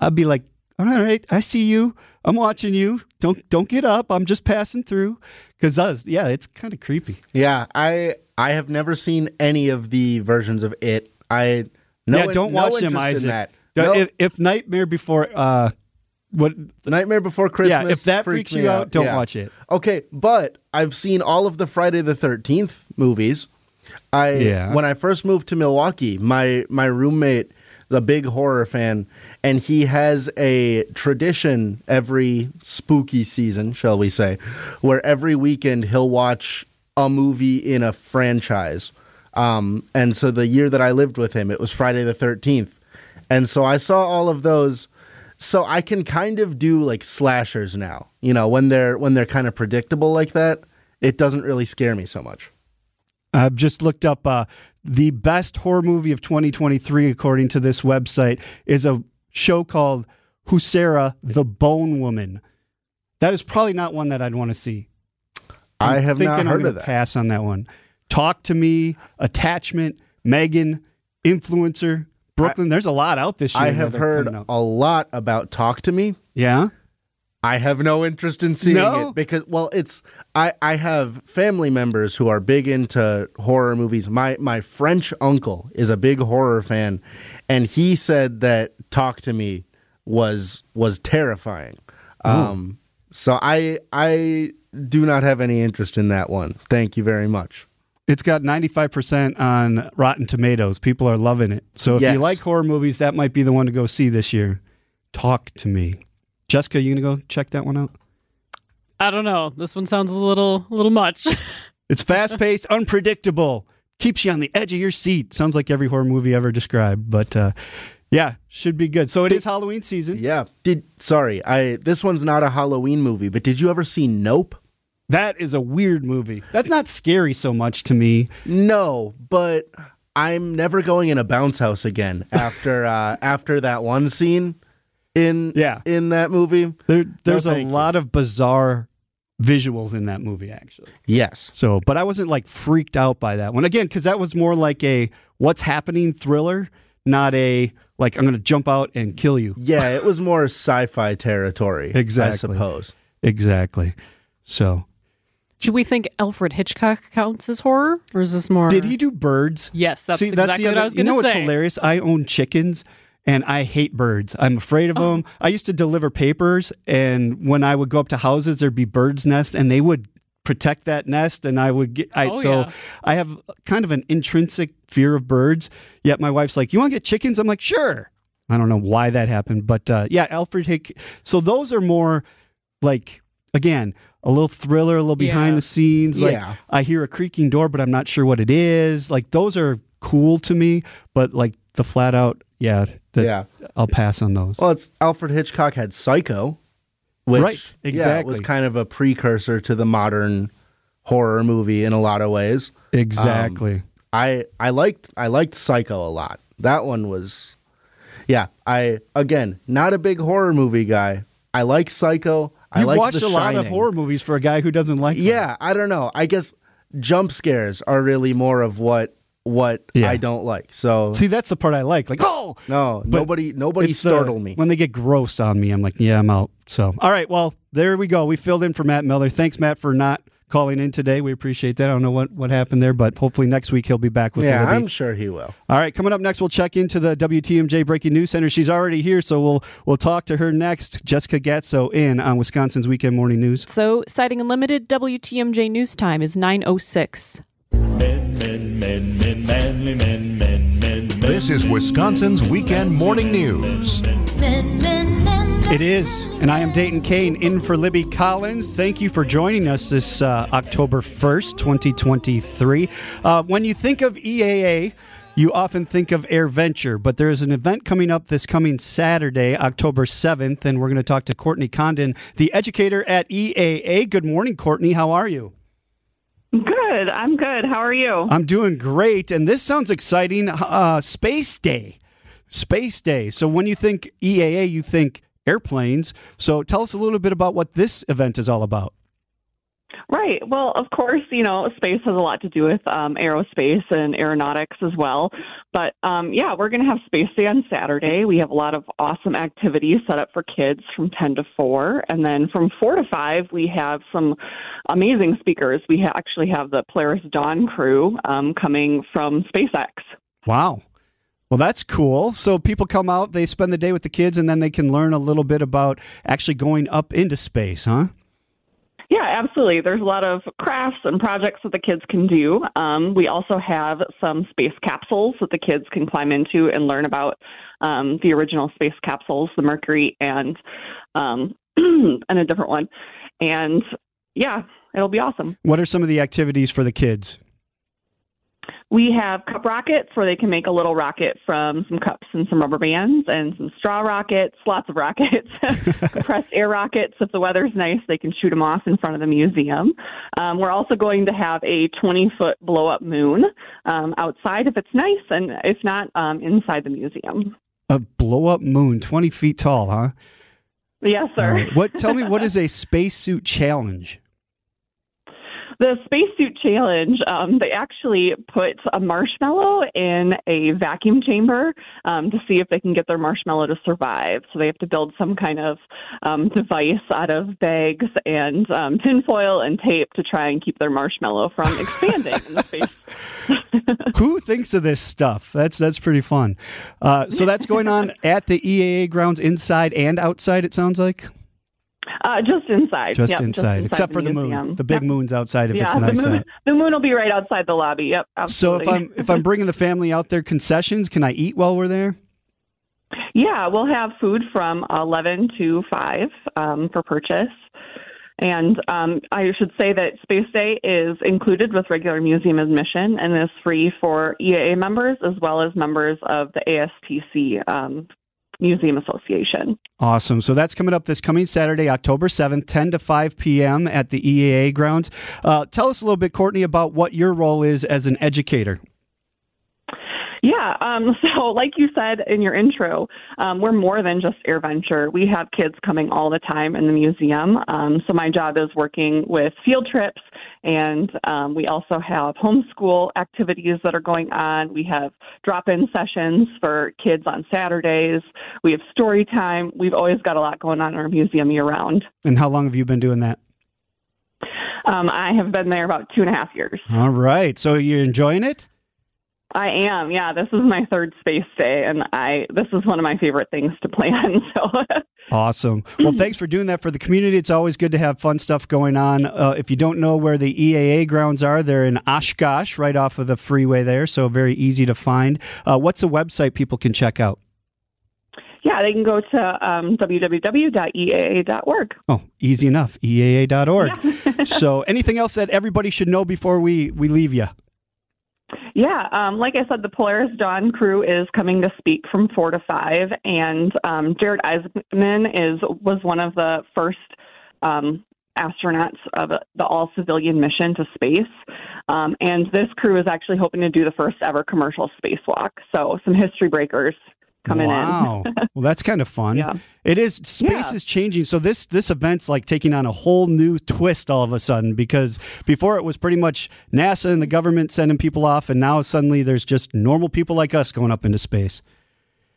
S3: I'd be like, all right, I see you. I'm watching you. Don't don't get up. I'm just passing through. Because us, yeah, it's kind of creepy.
S46: Yeah, I I have never seen any of the versions of it. I no,
S3: yeah, don't
S46: no
S3: watch them, Isaac.
S46: That. No,
S3: If, if Nightmare Before, uh, what
S46: The Nightmare Before Christmas.
S3: Yeah, if that
S46: freaks
S3: freaks you out, don't watch it.
S46: Okay, but I've seen all of the Friday the Thirteenth movies. I
S3: Yeah.
S46: when I first moved to Milwaukee, my my roommate is a big horror fan, and he has a tradition every spooky season, shall we say, where every weekend he'll watch a movie in a franchise. Um, and so the year that I lived with him, it was Friday the Thirteenth, and so I saw all of those so I can kind of do like slashers now. You know, when they're when they're kind of predictable like that, it doesn't really scare me so much.
S3: I've just looked up uh, the best horror movie of 2023, according to this website, is a show called Huesera, the Bone Woman. That is probably not one that I'd want to see. I'm
S46: I have not heard of that.
S3: Pass on that one. Talk to me, attachment, Megan, influencer, Brooklyn. There's a lot out this year.
S46: I have heard a lot about Talk to Me.
S3: Yeah.
S46: I have no interest in seeing
S3: No?
S46: it because well it's I, I have family members who are big into horror movies. My my French uncle is a big horror fan and he said that Talk to Me was was terrifying. Um so I I do not have any interest in that one. Thank you very much.
S3: It's got 95% on Rotten Tomatoes. People are loving it. So if
S46: Yes.
S3: you like horror movies, that might be the one to go see this year. Talk to me. Jessica, you going to go check that one out?
S47: I don't know. This one sounds a little, a little much.
S3: It's fast paced, unpredictable, keeps you on the edge of your seat. Sounds like every horror movie ever described, but uh, yeah, should be good. So it is Halloween season.
S46: Yeah. Did sorry, I this one's not a Halloween movie, but did you ever see Nope?
S3: That is a weird movie. That's not scary so much to me.
S46: No, but I'm never going in a bounce house again after uh, after that one scene in
S3: Yeah.
S46: in that movie.
S3: There, there's a
S46: thank you.
S3: lot of bizarre visuals in that movie, actually.
S46: Yes.
S3: So, but I wasn't like freaked out by that one again because that was more like a what's happening thriller, not a like I'm going to jump out and kill you.
S46: Yeah, it was more sci-fi territory.
S3: Exactly.
S46: I suppose.
S3: Exactly. So,
S47: Do we think Alfred Hitchcock counts as horror, or is this more?
S3: did he do birds?
S47: Yes, that's
S3: See,
S47: exactly
S3: that's the
S47: what
S3: other.
S47: I was
S3: you know
S47: to
S3: what's hilarious? I own chickens. And I hate birds. I'm afraid of
S47: Oh.
S3: them. I used to deliver papers, and when I would go up to houses, there'd be birds' nests, and they would protect that nest. And I would get. I,
S47: Oh,
S3: so
S47: yeah.
S3: I have kind of an intrinsic fear of birds. Yet my wife's like, "You want to get chickens?" I'm like, "Sure." I don't know why that happened, but uh, yeah, Alfred Hick. So those are more like again a little thriller, a little behind
S47: Yeah.
S3: the scenes. Like
S46: Yeah.
S3: I hear a creaking door, but I'm not sure what it is. Like those are cool to me, but like the flat out, yeah, the,
S46: Yeah.
S3: I'll pass on those.
S46: Well, it's Alfred Hitchcock had Psycho, which
S3: Right,
S46: yeah,
S3: exactly.
S46: was kind of a precursor to the modern horror movie in a lot of ways.
S3: exactly.
S46: Um, I I liked I liked Psycho a lot. That one was yeah, I again, not a big horror movie guy. I like Psycho. I
S3: You've
S46: like
S3: watched a lot of horror movies for a guy who doesn't like. them.
S46: Yeah, I don't know. I guess jump scares are really more of what what
S3: Yeah.
S46: I don't like. So
S3: See, that's the part I like. Like, oh,
S46: no, nobody nobody
S3: it's the-
S46: startled me.
S3: when they get gross on me. I'm like, yeah, I'm out. So, all right, well, there we go. We filled in for Matt Miller. Thanks, Matt, for not calling in today. We appreciate that. I don't know what what happened there, but hopefully next week he'll be back with
S46: yeah,
S3: Libby.
S46: I'm sure he will.
S3: All right, coming up next, we'll check into the WTMJ Breaking News Center. She's already here, so we'll we'll talk to her next. Jessica Gatso in on Wisconsin's Weekend Morning News.
S47: So, citing Unlimited, WTMJ news time is 9.06.
S48: Men, men, men, men, manly men, men, men, men.
S45: This is Wisconsin's Weekend Morning News.
S3: It is, and I am Dayton Kane in for Libby Collins. Thank you for joining us this uh, October 1st, 2023. Uh, when you think of EAA, you often think of AirVenture, but there is an event coming up this coming Saturday, October 7th, and we're going to talk to Courtney Condon, the educator at EAA. Good morning, Courtney. How are you?
S48: Good. I'm good. How are you?
S3: I'm doing great, and this sounds exciting. Uh, Space Day. Space Day. So when you think EAA, you think airplanes. So tell us a little bit about what this event is all about.
S48: Right. Well, of course, you know, space has a lot to do with um, aerospace and aeronautics as well. But um, yeah, we're going to have Space Day on Saturday. We have a lot of awesome activities set up for kids from 10 to 4. And then from 4 to 5, we have some amazing speakers. We ha- actually have the Polaris Dawn crew um, coming from SpaceX.
S3: Wow. Well, that's cool. So people come out, they spend the day with the kids, and then they can learn a little bit about actually going up into space, huh?
S48: Yeah, absolutely. There's a lot of crafts and projects that the kids can do. Um, we also have some space capsules that the kids can climb into and learn about um, the original space capsules, the Mercury and um, and a different one. And yeah, it'll be awesome.
S3: What are some of the activities for the kids?
S48: We have cup rockets where they can make a little rocket from some cups and some rubber bands, and some straw rockets, lots of rockets, compressed air rockets. If the weather's nice, they can shoot them off in front of the museum. Um, we're also going to have a 20 foot blow up moon um, outside if it's nice, and if not, um, inside the museum.
S3: A blow up moon, 20 feet tall, huh?
S48: Yes, sir.
S3: Uh, what? Tell me, what is a spacesuit challenge?
S48: The spacesuit challenge, um, they actually put a marshmallow in a vacuum chamber um, to see if they can get their marshmallow to survive. So they have to build some kind of um, device out of bags and um, tinfoil and tape to try and keep their marshmallow from expanding in the space.
S3: Who thinks of this stuff? That's that's pretty fun. Uh, so that's going on at the EAA grounds, inside and outside. It sounds like.
S48: Uh, just inside.
S3: Just,
S48: Yep,
S3: inside, except for the moon. The big
S48: Yep.
S3: moon's outside if
S48: yeah,
S3: it's nice
S48: the moon,
S3: out.
S48: the moon will be right outside the lobby. Yep,
S3: So if I'm if I'm bringing the family out there, concessions, can I eat while we're there?
S48: Yeah, we'll have food from 11 to 5 um, for purchase. And um, I should say that Space Day is included with regular museum admission and is free for EAA members as well as members of the ASTC um, Museum Association.
S3: Awesome. So that's coming up this coming Saturday, October 7th, 10 to 5 p.m. at the EAA grounds. Uh, tell us a little bit, Courtney, about what your role is as an educator.
S48: Yeah. Um, so, like you said in your intro, um, we're more than just AirVenture. We have kids coming all the time in the museum. Um, so, my job is working with field trips, and um, we also have homeschool activities that are going on. We have drop in sessions for kids on Saturdays. We have story time. We've always got a lot going on in our museum year round.
S3: And how long have you been doing that?
S48: Um, I have been there about two and a half years.
S3: All right. So you're enjoying it?
S48: I am. Yeah, this is my third space day, and I this is one of my favorite things to plan. So,
S3: Awesome. Well, thanks for doing that for the community. It's always good to have fun stuff going on. Uh, if you don't know where the EAA grounds are, they're in Oshkosh, right off of the freeway there, so very easy to find. Uh, what's a website people can check out?
S48: yeah, they can go to um, www.eaa.org.
S3: Oh, easy enough. EAA.org. so, anything else that everybody should know before we, we leave you?
S48: Yeah, um, like I said, the Polaris Dawn crew is coming to speak from four to five, and um, Jared Isaacman is was one of the first um, astronauts of the all civilian mission to space. Um, and this crew is actually hoping to do the first ever commercial spacewalk. So some history breakers coming
S3: wow.
S48: in.
S3: well, that's kind of fun.
S48: Yeah.
S3: It is. Space
S48: Yeah.
S3: is changing. So this this event's like taking on a whole new twist all of a sudden because before it was pretty much NASA and the government sending people off, and now suddenly there's just normal people like us going up into space.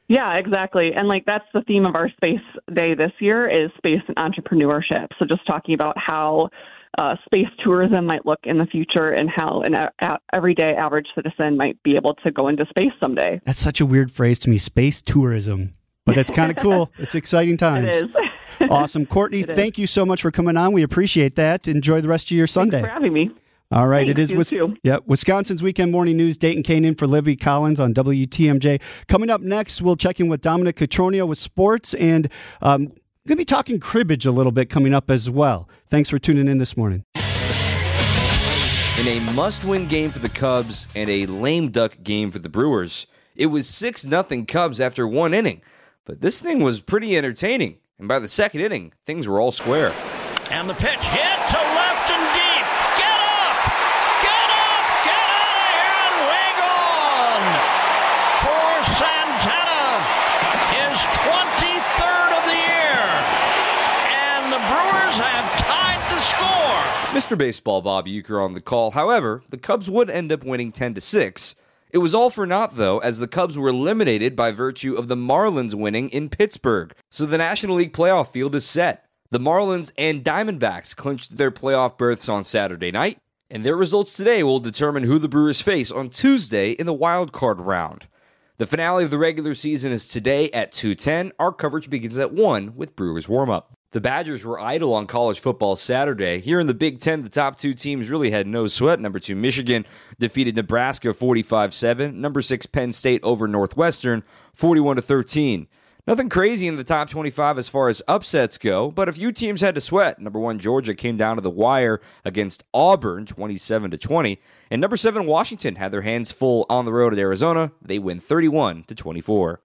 S48: Yeah, exactly. And like that's the theme of our space day this year is space and entrepreneurship. So just talking about how uh, space tourism might look in the future and how an a- everyday average citizen might be able to go into space someday.
S3: That's such a weird phrase to me, space tourism. But it's kind of cool. It's exciting times.
S48: It is.
S3: Awesome. Courtney, thank you so much for coming on. We appreciate that. Enjoy the rest of your Sunday.
S48: for having me.
S3: All right,
S48: Thanks,
S3: it is
S48: you
S3: Wis- yeah, Wisconsin's weekend morning news. Dayton Kane in for Libby Collins on WTMJ. Coming up next, we'll check in with Dominic Cotroneo with sports, and um, going to be talking cribbage a little bit coming up as well. Thanks for tuning in this morning.
S5: In a must win game for the Cubs and a lame duck game for the Brewers, it was 6 0 Cubs after one inning. But this thing was pretty entertaining. And by the second inning, things were all square.
S6: And the pitch hit to left
S5: Mr. Baseball Bob Uecker on the call. However, the Cubs would end up winning 10 to 6. It was all for naught, though, as the Cubs were eliminated by virtue of the Marlins winning in Pittsburgh. So the National League playoff field is set. The Marlins and Diamondbacks clinched their playoff berths on Saturday night, and their results today will determine who the Brewers face on Tuesday in the wild card round. The finale of the regular season is today at 2:10. Our coverage begins at 1 with Brewers warm-up. The Badgers were idle on college football Saturday. Here in the Big Ten, the top two teams really had no sweat. Number two, Michigan defeated Nebraska 45 7. Number six, Penn State over Northwestern 41 13. Nothing crazy in the top 25 as far as upsets go, but a few teams had to sweat. Number one, Georgia came down to the wire against Auburn 27 20. And number seven, Washington had their hands full on the road at Arizona. They win 31 24.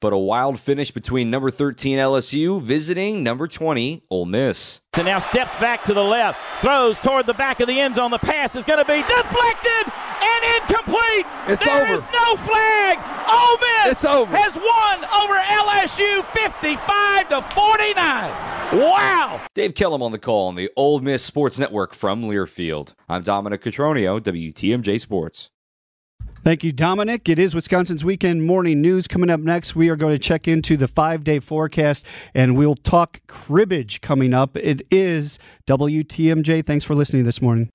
S5: But a wild finish between number 13 LSU visiting number 20 Ole Miss.
S49: So now steps back to the left, throws toward the back of the end zone. The pass is going to be deflected and incomplete.
S5: It's
S49: There
S5: over.
S49: is no flag. Ole Miss
S5: It's over.
S49: has won over LSU 55 to 49. Wow.
S5: Dave Kellum on the call on the Ole Miss Sports Network from Learfield. I'm Dominic Cotroneo, WTMJ Sports.
S3: Thank you, Dominic. It is Wisconsin's weekend morning news. Coming up next, we are going to check into the five day forecast and we'll talk cribbage coming up. It is WTMJ. Thanks for listening this morning.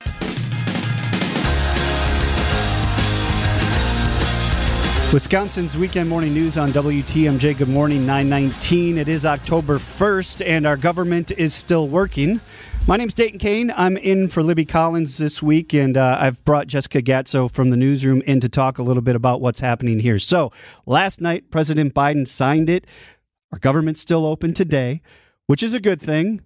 S3: Wisconsin's weekend morning news on WTMJ. Good morning, 919. It is October 1st, and our government is still working. My name's Dayton Kane. I'm in for Libby Collins this week, and uh, I've brought Jessica Gatso from the newsroom in to talk a little bit about what's happening here. So, last night, President Biden signed it. Our government's still open today, which is a good thing.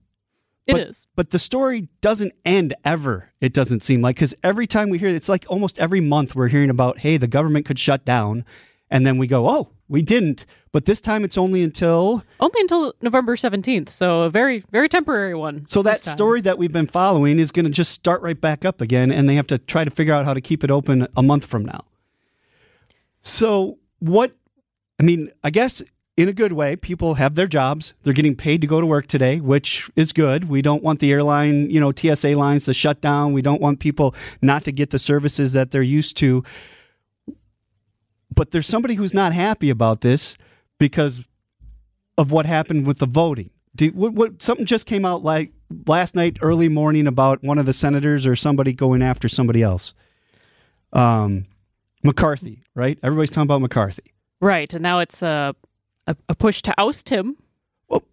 S47: It
S3: but,
S47: is.
S3: But the story doesn't end ever, it doesn't seem like, because every time we hear it, it's like almost every month we're hearing about, hey, the government could shut down. And then we go, oh, we didn't. But this time it's only until.
S47: Only until November 17th, so a very, very temporary one.
S3: So that
S47: time.
S3: story that we've been following is going to just start right back up again, and they have to try to figure out how to keep it open a month from now. So, what, I mean, I guess in a good way, people have their jobs. They're getting paid to go to work today, which is good. We don't want the airline, you know, TSA lines to shut down. We don't want people not to get the services that they're used to. But there's somebody who's not happy about this because of what happened with the voting. Do, what, what, something just came out like last night, early morning, about one of the senators or somebody going after somebody else. Um, McCarthy, right? Everybody's talking about McCarthy.
S47: Right, and now it's a, a, a push to oust him.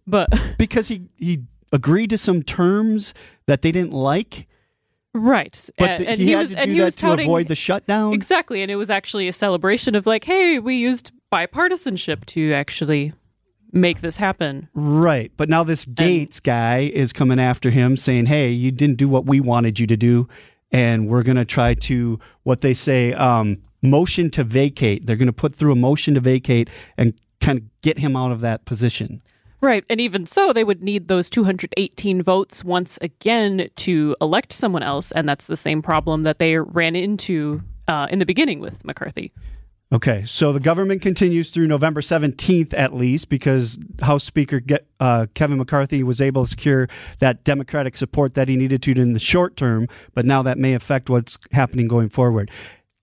S47: but
S3: because he, he agreed to some terms that they didn't like.
S47: Right.
S3: But
S47: and,
S3: the-
S47: and
S3: he had
S47: was,
S3: to
S47: and
S3: do
S47: he
S3: that
S47: was
S3: to avoid the shutdown?
S47: Exactly. And it was actually a celebration of like, hey, we used bipartisanship to actually make this happen.
S3: Right. But now this Gaetz guy is coming after him saying, hey, you didn't do what we wanted you to do. And we're going to try to, what they say, um, motion to vacate. They're going to put through a motion to vacate and kind of get him out of that position.
S47: Right. And even so, they would need those 218 votes once again to elect someone else. And that's the same problem that they ran into uh, in the beginning with McCarthy.
S3: Okay, so the government continues through November 17th at least because House Speaker uh, Kevin McCarthy was able to secure that Democratic support that he needed to in the short term, but now that may affect what's happening going forward.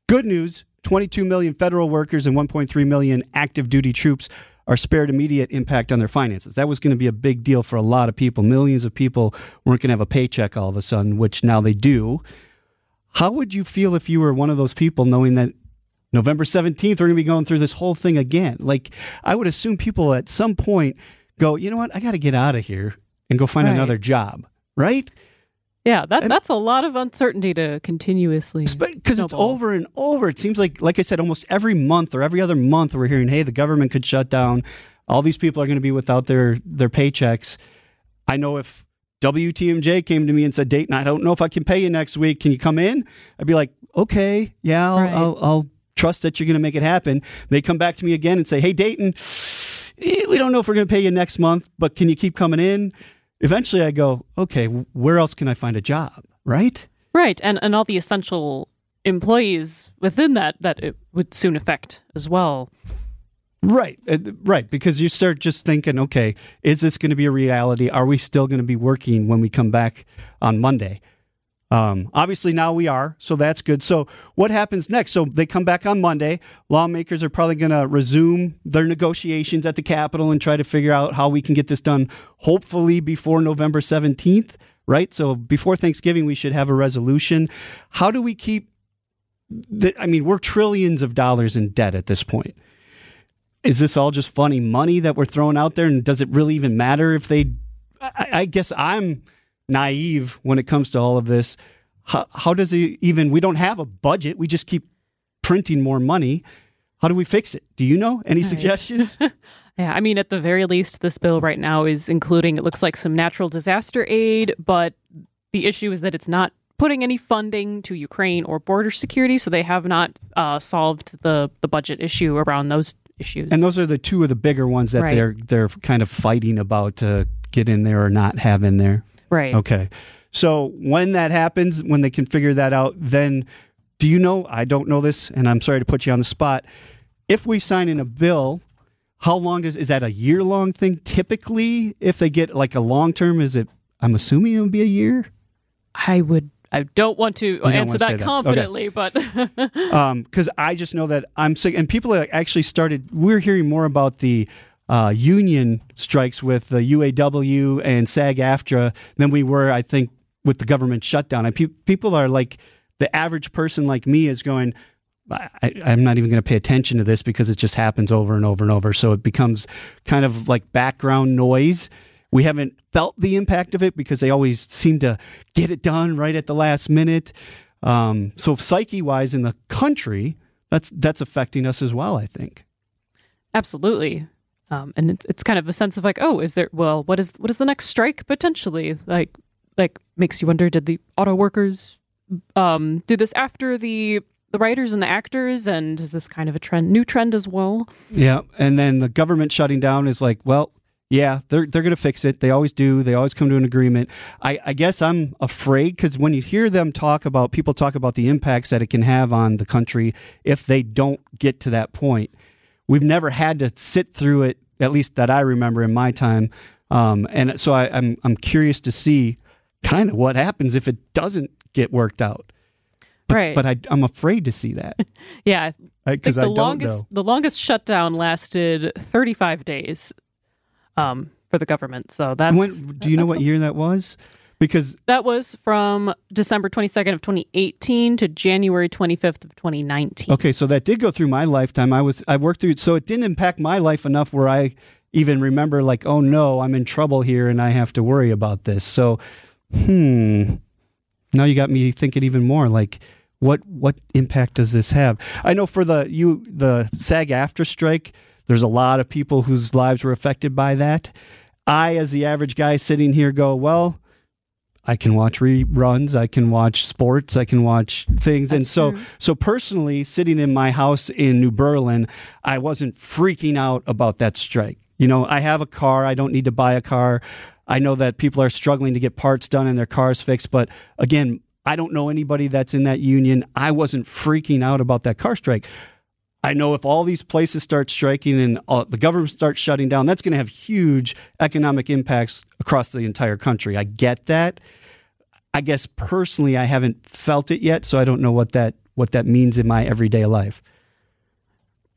S3: Good news 22 million federal workers and 1.3 million active duty troops are spared immediate impact on their finances. That was going to be a big deal for a lot of people. Millions of people weren't going to have a paycheck all of a sudden, which now they do. How would you feel if you were one of those people knowing that November 17th, we're going to be going through this whole thing again. Like, I would assume people at some point go, you know what? I got to get out of here and go find
S47: Right.
S3: another job, right?
S47: Yeah, that that's a lot of uncertainty to continuously.
S3: Because it's over and over. It seems like, like I said, almost every month or every other month, we're hearing, "Hey, the government could shut down. All these people are going to be without their their paychecks." I know if WTMJ came to me and said, "Dayton, I don't know if I can pay you next week. Can you come in?" I'd be like, "Okay, yeah, I'll, right. I'll, I'll trust that you're going to make it happen." They come back to me again and say, "Hey, Dayton, eh, we don't know if we're going to pay you next month, but can you keep coming in?" Eventually I go, okay, where else can I find a job? Right?
S47: Right. And and all the essential employees within that that it would soon affect as well.
S3: Right, uh, right. Because you start just thinking, okay, is this going to be a reality? Are we still going to be working when we come back on Monday? Um, obviously, now we are, so that's good. So, what happens next? So, they come back on Monday. Lawmakers are probably going to resume their negotiations at the Capitol and try to figure out how we can get this done, hopefully before November 17th, right? So, before Thanksgiving, we should have a resolution. How do we keep the, I mean, we're trillions of dollars in debt at this point. Is this all just funny money that we're throwing out there? And does it really even matter if they? I, I guess I'm naive when it comes to all of this. How, how does he even? We don't have a budget. We just keep printing more money. How do we fix it? Do you know any right. suggestions?
S47: yeah, I mean, at the very least, this bill right now is including, it looks like, some natural disaster aid, but the issue is that it's not putting any funding to Ukraine or border security, so they have not uh, solved the, the budget issue around those issues.
S3: And those are the two of the bigger ones that right. they're they're kind of fighting about to get in there or not have in there.
S47: Right.
S3: Okay. So when that happens, when they can figure that out, then do you know? I don't know this, and I'm sorry to put you on the spot. If we sign in a bill, how long does is that a year long thing? Typically, if they get like a long term, is it? I'm assuming it would be a year.
S47: I would. I don't want to don't answer that, that, confidently, okay. but
S3: because um, I just know that I'm sick, and people are actually started. We're hearing more about the uh, union strikes with the UAW and SAG AFTRA than we were, I think, with the government shutdown. And pe- people are like, the average person like me is going, I, am not even going to pay attention to this because it just happens over and over and over. So it becomes kind of like background noise. We haven't felt the impact of it because they always seem to get it done right at the last minute. Um, so psyche wise in the country, that's that's affecting us as well. I think.
S47: Absolutely. Um, and it's, it's kind of a sense of like, oh, is there? Well, what is what is the next strike potentially? Like, like makes you wonder: Did the auto workers um, do this after the the writers and the actors? And is this kind of a trend, new trend as well?
S3: Yeah, and then the government shutting down is like, well, yeah, they're they're going to fix it. They always do. They always come to an agreement. I, I guess I'm afraid because when you hear them talk about people talk about the impacts that it can have on the country if they don't get to that point we've never had to sit through it, at least that I remember in my time. Um, and so I, I'm I'm curious to see kind of what happens if it doesn't get worked out. But,
S47: right.
S3: But I, am afraid to see that.
S47: yeah.
S3: Because I, I, don't
S47: longest,
S3: know.
S47: The longest shutdown lasted 35 days um, for the government. So that's.
S3: When, do you know what a, year that was? Because
S47: that was from December 22nd of 2018 to January 25th of 2019.
S3: Okay, so that did go through my lifetime. I was I worked through it, so it didn't impact my life enough where I even remember like, oh no, I'm in trouble here and I have to worry about this. So, hmm. Now you got me thinking even more like what what impact does this have? I know for the you the SAG AFTRA strike, there's a lot of people whose lives were affected by that. I, as the average guy sitting here, go, well, I can watch reruns, I can watch sports, I can watch things. That's and so true. so personally sitting in my house in New Berlin, I wasn't freaking out about that strike. You know, I have a car, I don't need to buy a car. I know that people are struggling to get parts done and their cars fixed, but again, I don't know anybody that's in that union. I wasn't freaking out about that car strike. I know if all these places start striking and all, the government starts shutting down, that's going to have huge economic impacts across the entire country. I get that. I guess personally, I haven't felt it yet, so I don't know what that what that means in my everyday life.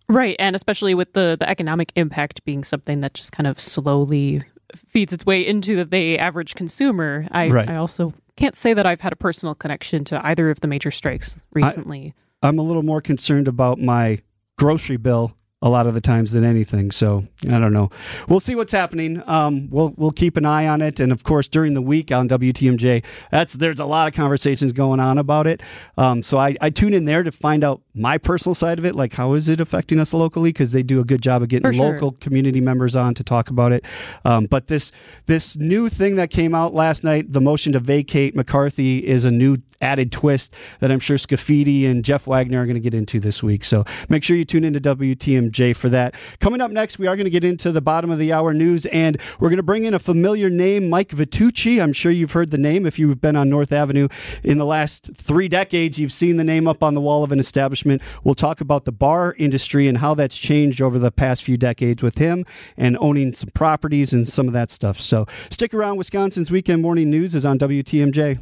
S47: Right, and especially with the the economic impact being something that just kind of slowly feeds its way into the average consumer. I, right. I also can't say that I've had a personal connection to either of the major strikes recently.
S3: I, I'm a little more concerned about my grocery bill a lot of the times than anything. So I don't know. We'll see what's happening. Um, we'll we'll keep an eye on it, and of course during the week on WTMJ, that's there's a lot of conversations going on about it. Um, so I, I tune in there to find out my personal side of it, like how is it affecting us locally? Because they do a good job of getting
S47: sure.
S3: local community members on to talk about it. Um, but this this new thing that came out last night, the motion to vacate McCarthy, is a new added twist that I'm sure Scaffidi and Jeff Wagner are going to get into this week. So make sure you tune into WTMJ for that. Coming up next, we are going to get into the bottom of the hour news, and we're going to bring in a familiar name, Mike Vitucci. I'm sure you've heard the name if you've been on North Avenue in the last three decades. You've seen the name up on the wall of an establishment. We'll talk about the bar industry and how that's changed over the past few decades with him and owning some properties and some of that stuff. So stick around. Wisconsin's Weekend Morning News is on WTMJ.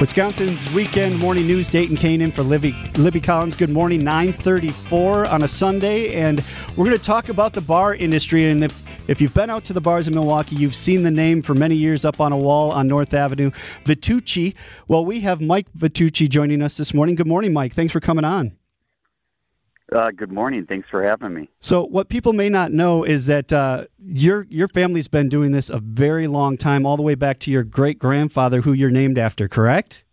S3: Wisconsin's weekend morning news. Dayton Kane in for Libby, Libby Collins. Good morning, 934 on a Sunday. And we're going to talk about the bar industry. And if, if you've been out to the bars in Milwaukee, you've seen the name for many years up on a wall on North Avenue, Vitucci. Well, we have Mike Vitucci joining us this morning. Good morning, Mike. Thanks for coming on.
S50: Uh, good morning. Thanks for having me.
S3: So, what people may not know is that uh, your your family's been doing this a very long time, all the way back to your great grandfather, who you're named after. Correct?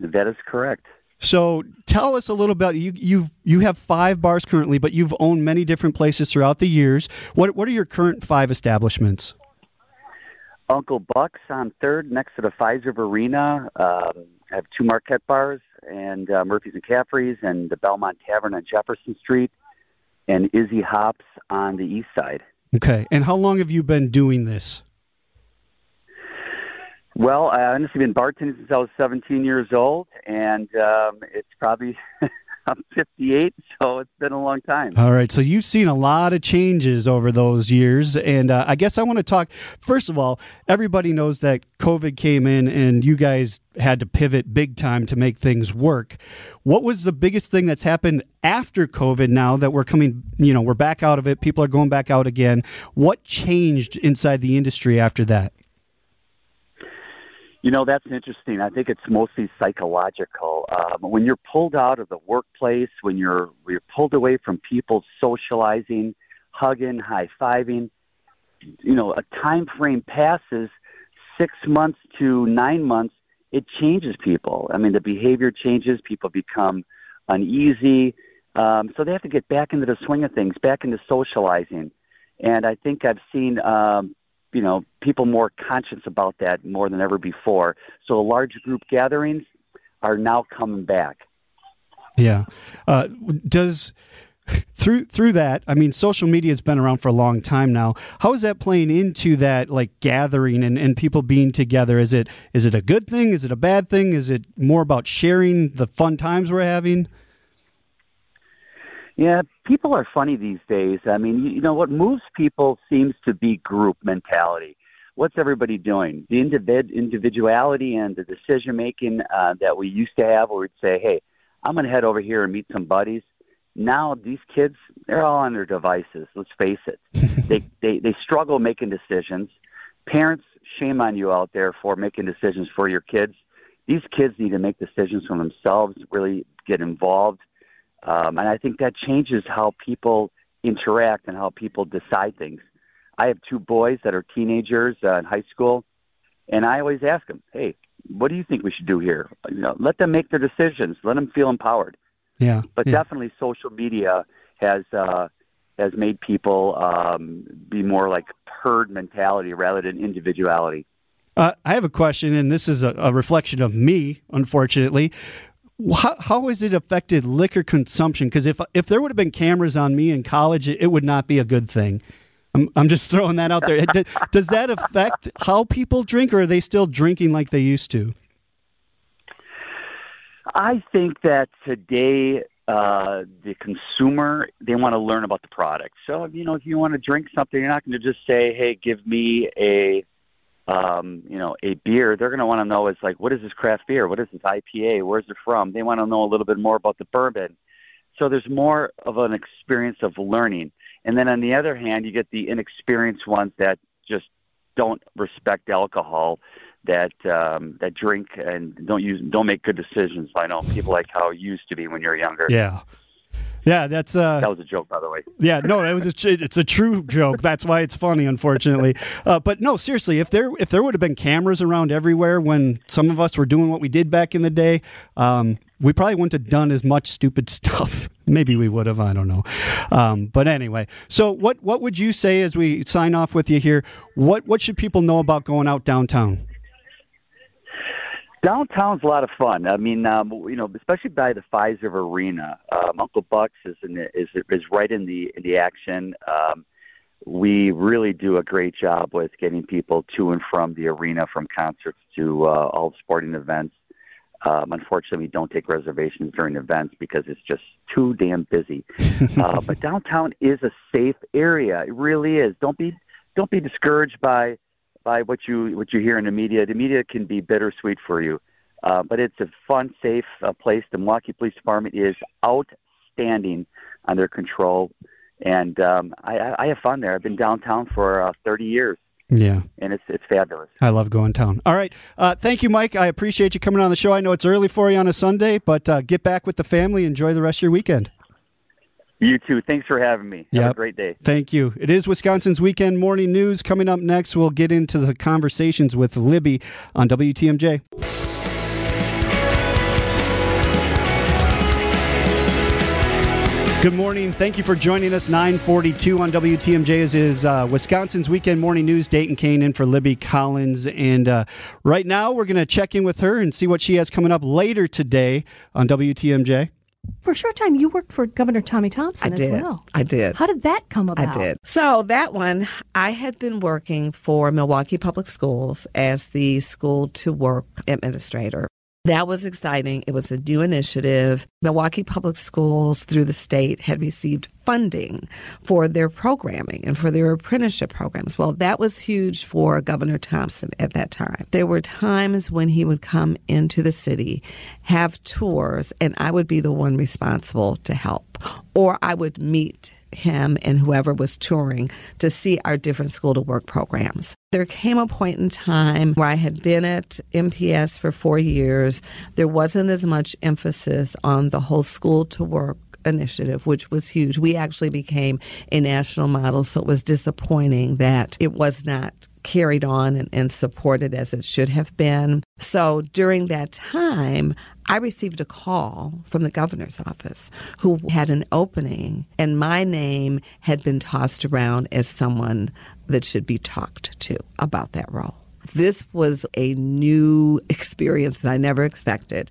S50: That is correct.
S3: So, tell us a little bit. You you you have five bars currently, but you've owned many different places throughout the years. What what are your current five establishments?
S50: Uncle Buck's on Third, next to the Fiserv Arena. Um, I have two Marquette bars and uh, Murphy's and Caffrey's and the Belmont Tavern on Jefferson Street and Izzy Hops on the east side.
S3: Okay. And how long have you been doing this?
S50: Well, I honestly been bartending since I was 17 years old, and um, it's probably I'm 58, so it's been a long time.
S3: All right, so you've seen a lot of changes over those years, and uh, I guess I want to talk. First of all, everybody knows that COVID came in, and you guys had to pivot big time to make things work. What was the biggest thing that's happened after COVID? Now that we're coming, you know, we're back out of it. People are going back out again. What changed inside the industry after that?
S50: You know, that's interesting. I think it's mostly psychological. Um, when you're pulled out of the workplace, when you're you're pulled away from people socializing, hugging, high fiving, you know, a time frame passes six months to nine months. It changes people. I mean, the behavior changes. People become uneasy, um, so they have to get back into the swing of things, back into socializing. And I think I've seen um, you know people more conscious about that more than ever before. So large group gatherings are now coming back.
S3: Yeah. Uh, does through through that, I mean, social media has been around for a long time now. How is that playing into that like gathering and, and people being together? Is it is it a good thing? Is it a bad thing? Is it more about sharing the fun times we're having?
S50: Yeah, people are funny these days. I mean, you, know what moves people seems to be group mentality. What's everybody doing? The individ- individuality and the decision making uh, that we used to have, where we'd say, "Hey, I'm going to head over here and meet some buddies." Now these kids, they're all on their devices. Let's face it. they, they they struggle making decisions. Parents, shame on you out there for making decisions for your kids. These kids need to make decisions for themselves. Really get involved um, and I think that changes how people interact and how people decide things. I have two boys that are teenagers uh, in high school, and I always ask them, "Hey, what do you think we should do here?" You know, let them make their decisions. Let them feel empowered.
S3: Yeah,
S50: but
S3: yeah.
S50: definitely, social media has uh, has made people um, be more like herd mentality rather than individuality.
S3: Uh, I have a question, and this is a, a reflection of me, unfortunately how, how has it affected liquor consumption? Because if if there would have been cameras on me in college, it, it would not be a good thing. I'm, I'm just throwing that out there. Does that affect how people drink, or are they still drinking like they used to?
S50: I think that today uh, the consumer they want to learn about the product. So you know, if you want to drink something, you're not going to just say, "Hey, give me a um, you know, a beer, they're going to want to know is like, what is this craft beer? What is this IPA? Where's it from? They want to know a little bit more about the bourbon. So there's more of an experience of learning. And then on the other hand, you get the inexperienced ones that just don't respect alcohol. that um, that drink and don't use don't make good decisions. I know people like how it used to be when you're younger.
S3: Yeah. Yeah, that's uh
S50: That was a joke, by the way.
S3: Yeah, no, that was a, it's a true joke. That's why it's funny, unfortunately. Uh, but no, seriously, if there if there would have been cameras around everywhere when some of us were doing what we did back in the day, um, we probably wouldn't have done as much stupid stuff. Maybe we would have. I don't know. Um, but anyway, so what what would you say as we sign off with you here? What what should people know about going out downtown?
S50: Downtown's a lot of fun. I mean, um, you know, especially by the Fiserv Arena. Um, Uncle Bucks is in the, is is right in the in the action. Um, we really do a great job with getting people to and from the arena, from concerts to uh, all sporting events. Um, unfortunately, we don't take reservations during events because it's just too damn busy. uh, but downtown is a safe area. It really is. Don't be don't be discouraged by by what you what you hear in the media. The media can be bittersweet for you, uh, but it's a fun, safe uh, place. The Milwaukee Police Department is outstanding on their control, and um, I, I, I have fun there. I've been downtown for uh, 30 years.
S3: Yeah.
S50: And it's it's fabulous.
S3: I love going town. All right. Uh, thank you, Mike. I appreciate you coming on the show. I know it's early for you on a Sunday, but uh, get back with the family. Enjoy the rest of your weekend.
S50: You too. Thanks for having me. Have a great day.
S3: Thank you. It is Wisconsin's Weekend Morning News. Coming up next, we'll get into the conversations with Libby on WTMJ. Good morning. Thank you for joining us. 942 on WTMJ is, is uh, Wisconsin's Weekend Morning News. Dayton Kane in for Libby Collins. And uh, right now, we're going to check in with her and see what she has coming up later today on WTMJ.
S51: For a short time, you worked for Governor Tommy Thompson
S52: I
S51: as
S52: did.
S51: well.
S52: I did.
S51: How did that come about?
S52: I did. So that one, I had been working for Milwaukee Public Schools as the school to work administrator. That was exciting. It was a new initiative. Milwaukee Public Schools through the state had received funding for their programming and for their apprenticeship programs. Well, that was huge for Governor Thompson at that time. There were times when he would come into the city, have tours, and I would be the one responsible to help. Or I would meet him and whoever was touring to see our different school to work programs. There came a point in time where I had been at MPS for four years. There wasn't as much emphasis on the whole school to work initiative, which was huge. We actually became a national model, so it was disappointing that it was not carried on and, and supported as it should have been. So during that time, I received a call from the governor's office who had an opening, and my name had been tossed around as someone that should be talked to about that role. This was a new experience that I never expected.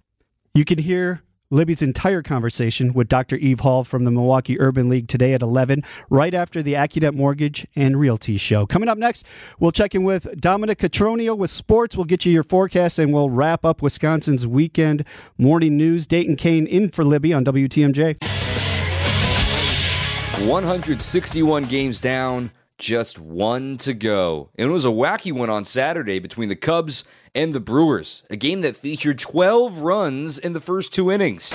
S3: You can hear Libby's entire conversation with Dr. Eve Hall from the Milwaukee Urban League today at 11, right after the AccuNet Mortgage and Realty Show. Coming up next, we'll check in with Dominic Cotroneo with sports. We'll get you your forecast and we'll wrap up Wisconsin's weekend morning news. Dayton Kane in for Libby on WTMJ.
S5: 161 games down, just one to go. And it was a wacky one on Saturday between the Cubs and the Brewers, a game that featured 12 runs in the first two innings.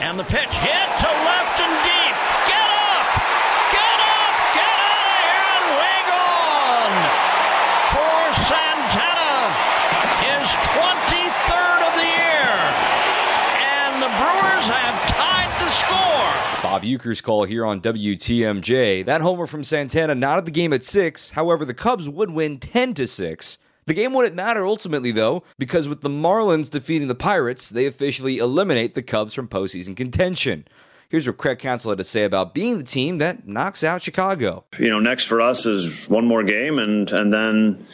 S6: And the pitch hit to left
S5: Uecker's call here on WTMJ. That homer from Santana not at the game at 6. However, the Cubs would win 10 to 6. The game wouldn't matter ultimately, though, because with the Marlins defeating the Pirates, they officially eliminate the Cubs from postseason contention. Here's what Craig Counsell had to say about being the team that knocks out Chicago.
S44: You know, next for us is one more game, and and then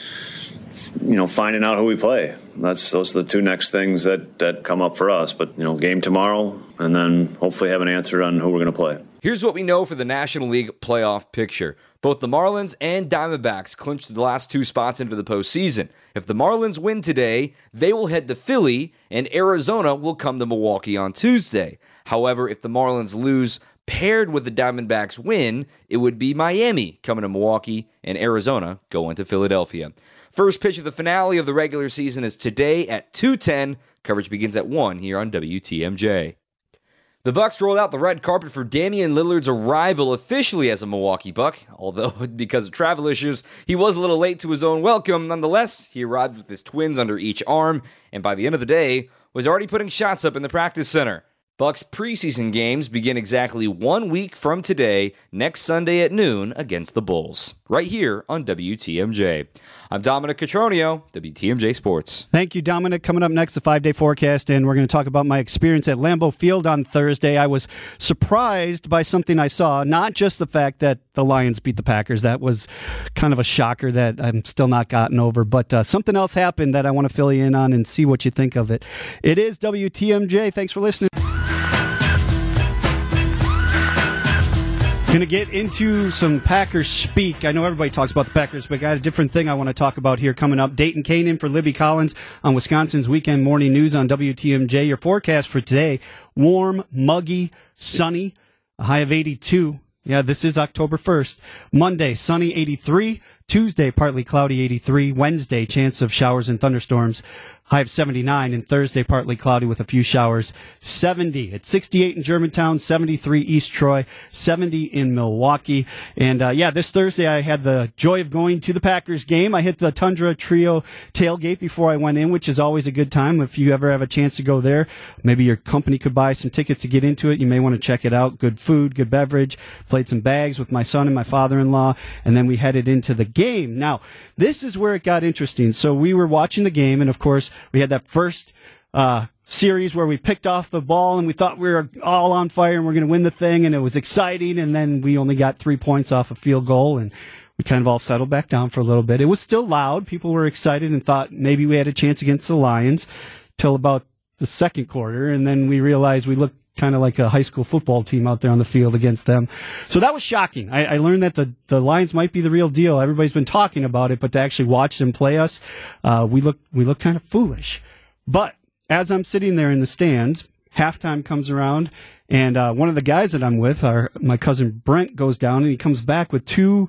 S44: you know finding out who we play. That's those are the two next things that that come up for us. But you know, game tomorrow, and then hopefully have an answer on who we're going to play.
S5: Here's what we know for the National League playoff picture. Both the Marlins and Diamondbacks clinched the last two spots into the postseason. If the Marlins win today, they will head to Philly, and Arizona will come to Milwaukee on Tuesday. However, if the Marlins lose, paired with the Diamondbacks win, it would be Miami coming to Milwaukee and Arizona going to Philadelphia. First pitch of the finale of the regular season is today at 2:10. Coverage begins at 1 here on WTMJ. The Bucks rolled out the red carpet for Damian Lillard's arrival officially as a Milwaukee Buck. Although, because of travel issues, he was a little late to his own welcome. Nonetheless, he arrived with his twins under each arm, and by the end of the day, was already putting shots up in the practice center. Bucks preseason games begin exactly one week from today, next Sunday at noon against the Bulls, right here on WTMJ. I'm Dominic Cotroneo, WTMJ Sports.
S3: Thank you, Dominic. Coming up next, the five day forecast, and we're going to talk about my experience at Lambeau Field on Thursday. I was surprised by something I saw, not just the fact that the Lions beat the Packers. That was kind of a shocker that I'm still not gotten over, but uh, something else happened that I want to fill you in on and see what you think of it. It is WTMJ. Thanks for listening. Going to get into some Packers speak. I know everybody talks about the Packers, but I got a different thing I want to talk about here coming up. Dayton Kane in for Libby Collins on Wisconsin's Weekend Morning News on WTMJ. Your forecast for today warm, muggy, sunny, a high of 82. Yeah, this is October 1st. Monday, sunny 83. Tuesday, partly cloudy 83. Wednesday, chance of showers and thunderstorms high of 79, and Thursday partly cloudy with a few showers, 70. It's 68 in Germantown, 73 East Troy, 70 in Milwaukee. And uh, yeah, this Thursday I had the joy of going to the Packers game. I hit the Tundra Trio tailgate before I went in, which is always a good time. If you ever have a chance to go there, maybe your company could buy some tickets to get into it. You may want to check it out. Good food, good beverage. Played some bags with my son and my father-in-law, and then we headed into the game. Now, this is where it got interesting. So we were watching the game, and of course, we had that first uh, series where we picked off the ball and we thought we were all on fire and we're going to win the thing, and it was exciting. And then we only got three points off a field goal, and we kind of all settled back down for a little bit. It was still loud. People were excited and thought maybe we had a chance against the Lions till about the second quarter, and then we realized we looked kind of like a high school football team out there on the field against them. So that was shocking. I, I, learned that the, the Lions might be the real deal. Everybody's been talking about it, but to actually watch them play us, uh, we look we look kind of foolish. But as I'm sitting there in the stands, halftime comes around, and uh, one of the guys that I'm with, our my cousin Brent, goes down and he comes back with two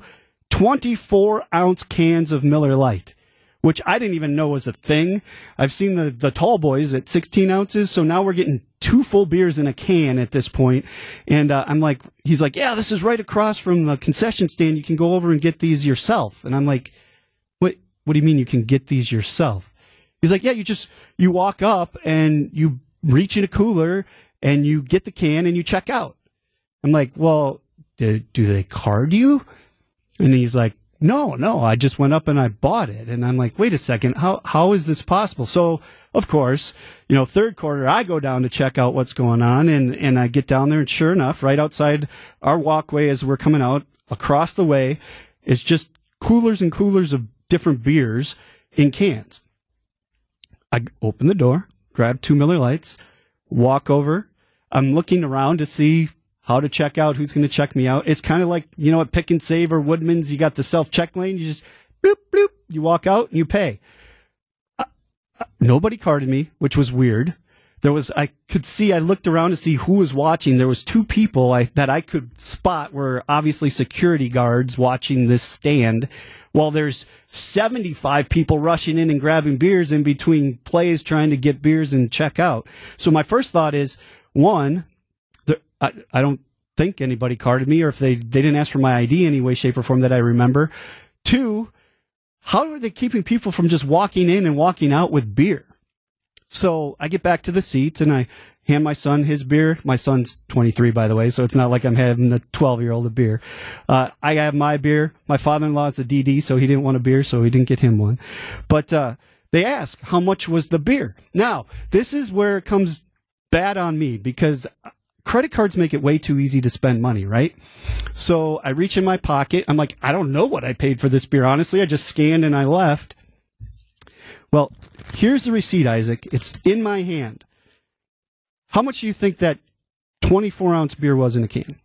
S3: 24 ounce cans of Miller Lite which I didn't even know was a thing. I've seen the, the tall boys at 16 ounces, so now we're getting two full beers in a can at this point. And uh, I'm like, he's like, yeah, this is right across from the concession stand. You can go over and get these yourself. And I'm like, what? What do you mean you can get these yourself? He's like, yeah, you just you walk up and you reach in a cooler and you get the can and you check out. I'm like, well, do, do they card you? And he's like, no, no, I just went up and I bought it. And I'm like, wait a second, how, how is this possible? So, of course, you know, third quarter, I go down to check out what's going on and, and I get down there and sure enough, right outside our walkway as we're coming out across the way is just coolers and coolers of different beers in cans. I open the door, grab two Miller Lites, walk over. I'm looking around to see how to check out, who's going to check me out. It's kind of like, you know, at Pick 'n Save or Woodman's, you got the self check lane. You just bloop, bloop, you walk out and you pay. Nobody carded me, which was weird. There was, I could see, I looked around to see who was watching. There was two people I, that I could spot were obviously security guards watching this stand while there's 75 people rushing in and grabbing beers in between plays trying to get beers and check out. So my first thought is, one, I, I don't think anybody carded me or if they, they didn't ask for my ID any way, shape, or form that I remember. Two, how are they keeping people from just walking in and walking out with beer? So I get back to the seats and I hand my son his beer. My son's 23, by the way, so it's not like I'm having a 12 year old a beer. Uh, I have my beer. My father in law is a DD, so he didn't want a beer, so he didn't get him one. But uh, they ask, how much was the beer? Now, this is where it comes bad on me because credit cards make it way too easy to spend money, right? So I reach in my pocket. I'm like, I don't know what I paid for this beer. Honestly, I just scanned and I left. Well, here's the receipt, Isaac. It's in my hand. How much do you think that 24 ounce beer was in a can?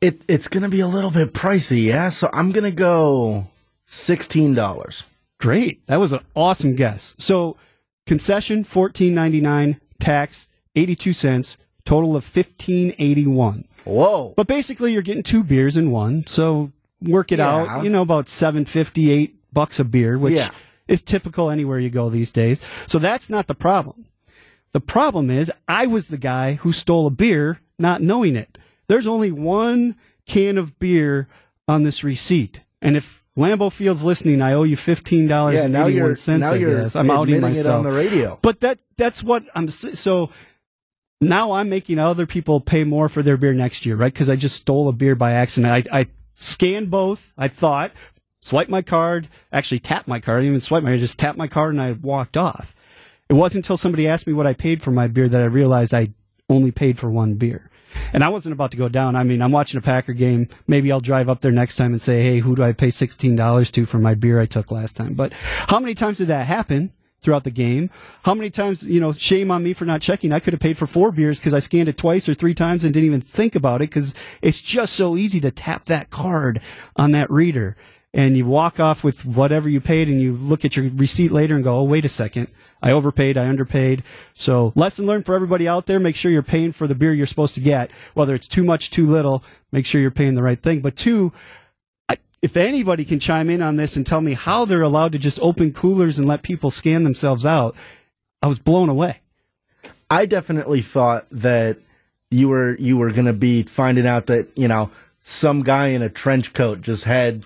S46: It, it's going to be a little bit pricey, yeah? So I'm going to go $16.
S3: Great. That was an awesome guess. So concession, $14.99, tax, 82 cents, total of 1581.
S46: Whoa.
S3: But basically you're getting two beers in one. So work it
S46: Yeah.
S3: out, you know, about 758 bucks a beer, which
S46: Yeah.
S3: is typical anywhere you go these days. So that's not the problem. The problem is, I was the guy who stole a beer not knowing it. There's only one can of beer on this receipt. And if Lambeau Field's listening, I owe you fifteen dollars
S46: Yeah,
S3: and eighty one cents. I guess I'm outing myself
S46: on the radio.
S3: But that that's what I'm so. Now I'm making other people pay more for their beer next year, right? Because I just stole a beer by accident. I, I scanned both. I thought, swiped my card, actually tapped my card. I didn't even swipe my, I just tapped my card and I walked off. It wasn't until somebody asked me what I paid for my beer that I realized I only paid for one beer. And I wasn't about to go down. I mean, I'm watching a Packer game. Maybe I'll drive up there next time and say, hey, who do I pay $16 to for my beer I took last time? But how many times did that happen throughout the game? How many times, you know, shame on me for not checking. I could have paid for four beers because I scanned it twice or three times and didn't even think about it because it's just so easy to tap that card on that reader. And you walk off with whatever you paid and you look at your receipt later and go, oh, wait a second. I overpaid, I underpaid. So lesson learned for everybody out there. Make sure you're paying for the beer you're supposed to get. Whether it's too much, too little, make sure you're paying the right thing. But two, if anybody can chime in on this and tell me how they're allowed to just open coolers and let people scan themselves out, I was blown away.
S46: I definitely thought that you were you were going to be finding out that you know some guy in a trench coat just had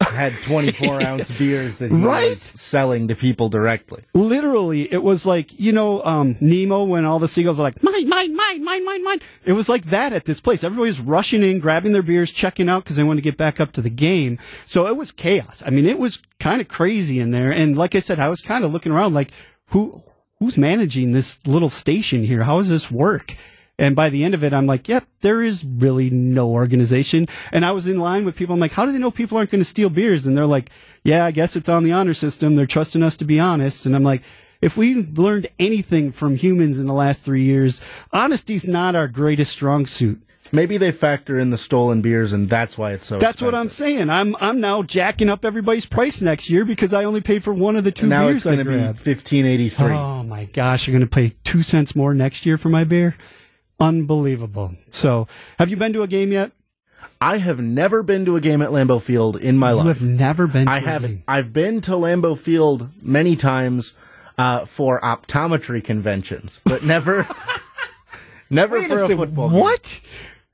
S46: had 24 ounce beers that he
S3: Right?
S46: was selling to people directly.
S3: Literally, it was like, you know, um, Nemo when all the seagulls are like, mine, mine, mine, mine, mine, mine. It was like that at this place. Everybody's rushing in, grabbing their beers, checking out because they want to get back up to the game. So it was chaos. I mean, it was kind of crazy in there. And like I said, I was kind of looking around like, who, who's managing this little station here? How does this work? And by the end of it, I'm like, yep, there is really no organization. And I was in line with people. I'm like, how do they know people aren't going to steal beers? And they're like, yeah, I guess it's on the honor system. They're trusting us to be honest. And I'm like, if we learned anything from humans in the last three years, honesty's not our greatest strong suit.
S46: Maybe they factor in the stolen beers, and that's why it's so.
S3: That's what I'm saying. I'm I'm now jacking up everybody's price next year because I only paid for one of the two
S46: And now
S3: beers
S46: it's going to be 1583.
S3: Oh my gosh, you're going to pay two cents more next year for my beer? Unbelievable. So, have you been to a game yet?
S46: I have never been to a game at Lambeau Field in my life.
S3: You
S46: life.
S3: have never been. To
S46: I
S3: a
S46: haven't.
S3: game.
S46: I've been to Lambeau Field many times uh, for optometry conventions, but never, never
S3: Wait
S46: for a,
S3: second,
S46: football. game.
S3: What?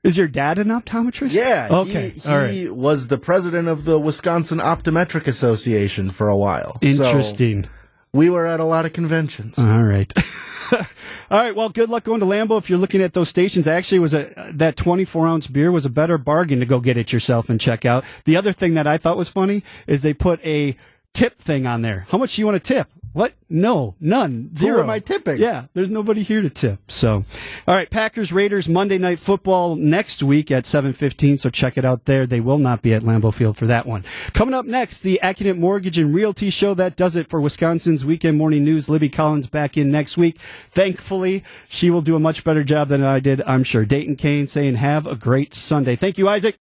S3: Is your dad an optometrist?
S46: Yeah.
S3: Okay.
S46: He, he
S3: right.
S46: was the president of the Wisconsin Optometric Association for a while. So
S3: Interesting.
S46: we were at a lot of conventions.
S3: All right. All right. Well, good luck going to Lambeau if you're looking at those stations. Actually, was a that 24 ounce beer was a better bargain to go get it yourself and check out. The other thing that I thought was funny is they put a tip thing on there. How much do you want to tip? What? No, none, zero.
S46: am I tipping?
S3: Yeah, there's nobody here to tip. So, all right, Packers Raiders Monday Night Football next week at 7:15. So check it out there. They will not be at Lambeau Field for that one. Coming up next, the Accident Mortgage and Realty Show. That does it for Wisconsin's weekend morning news. Libby Collins back in next week. Thankfully, she will do a much better job than I did. I'm sure. Dayton Kane saying, "Have a great Sunday." Thank you, Isaac.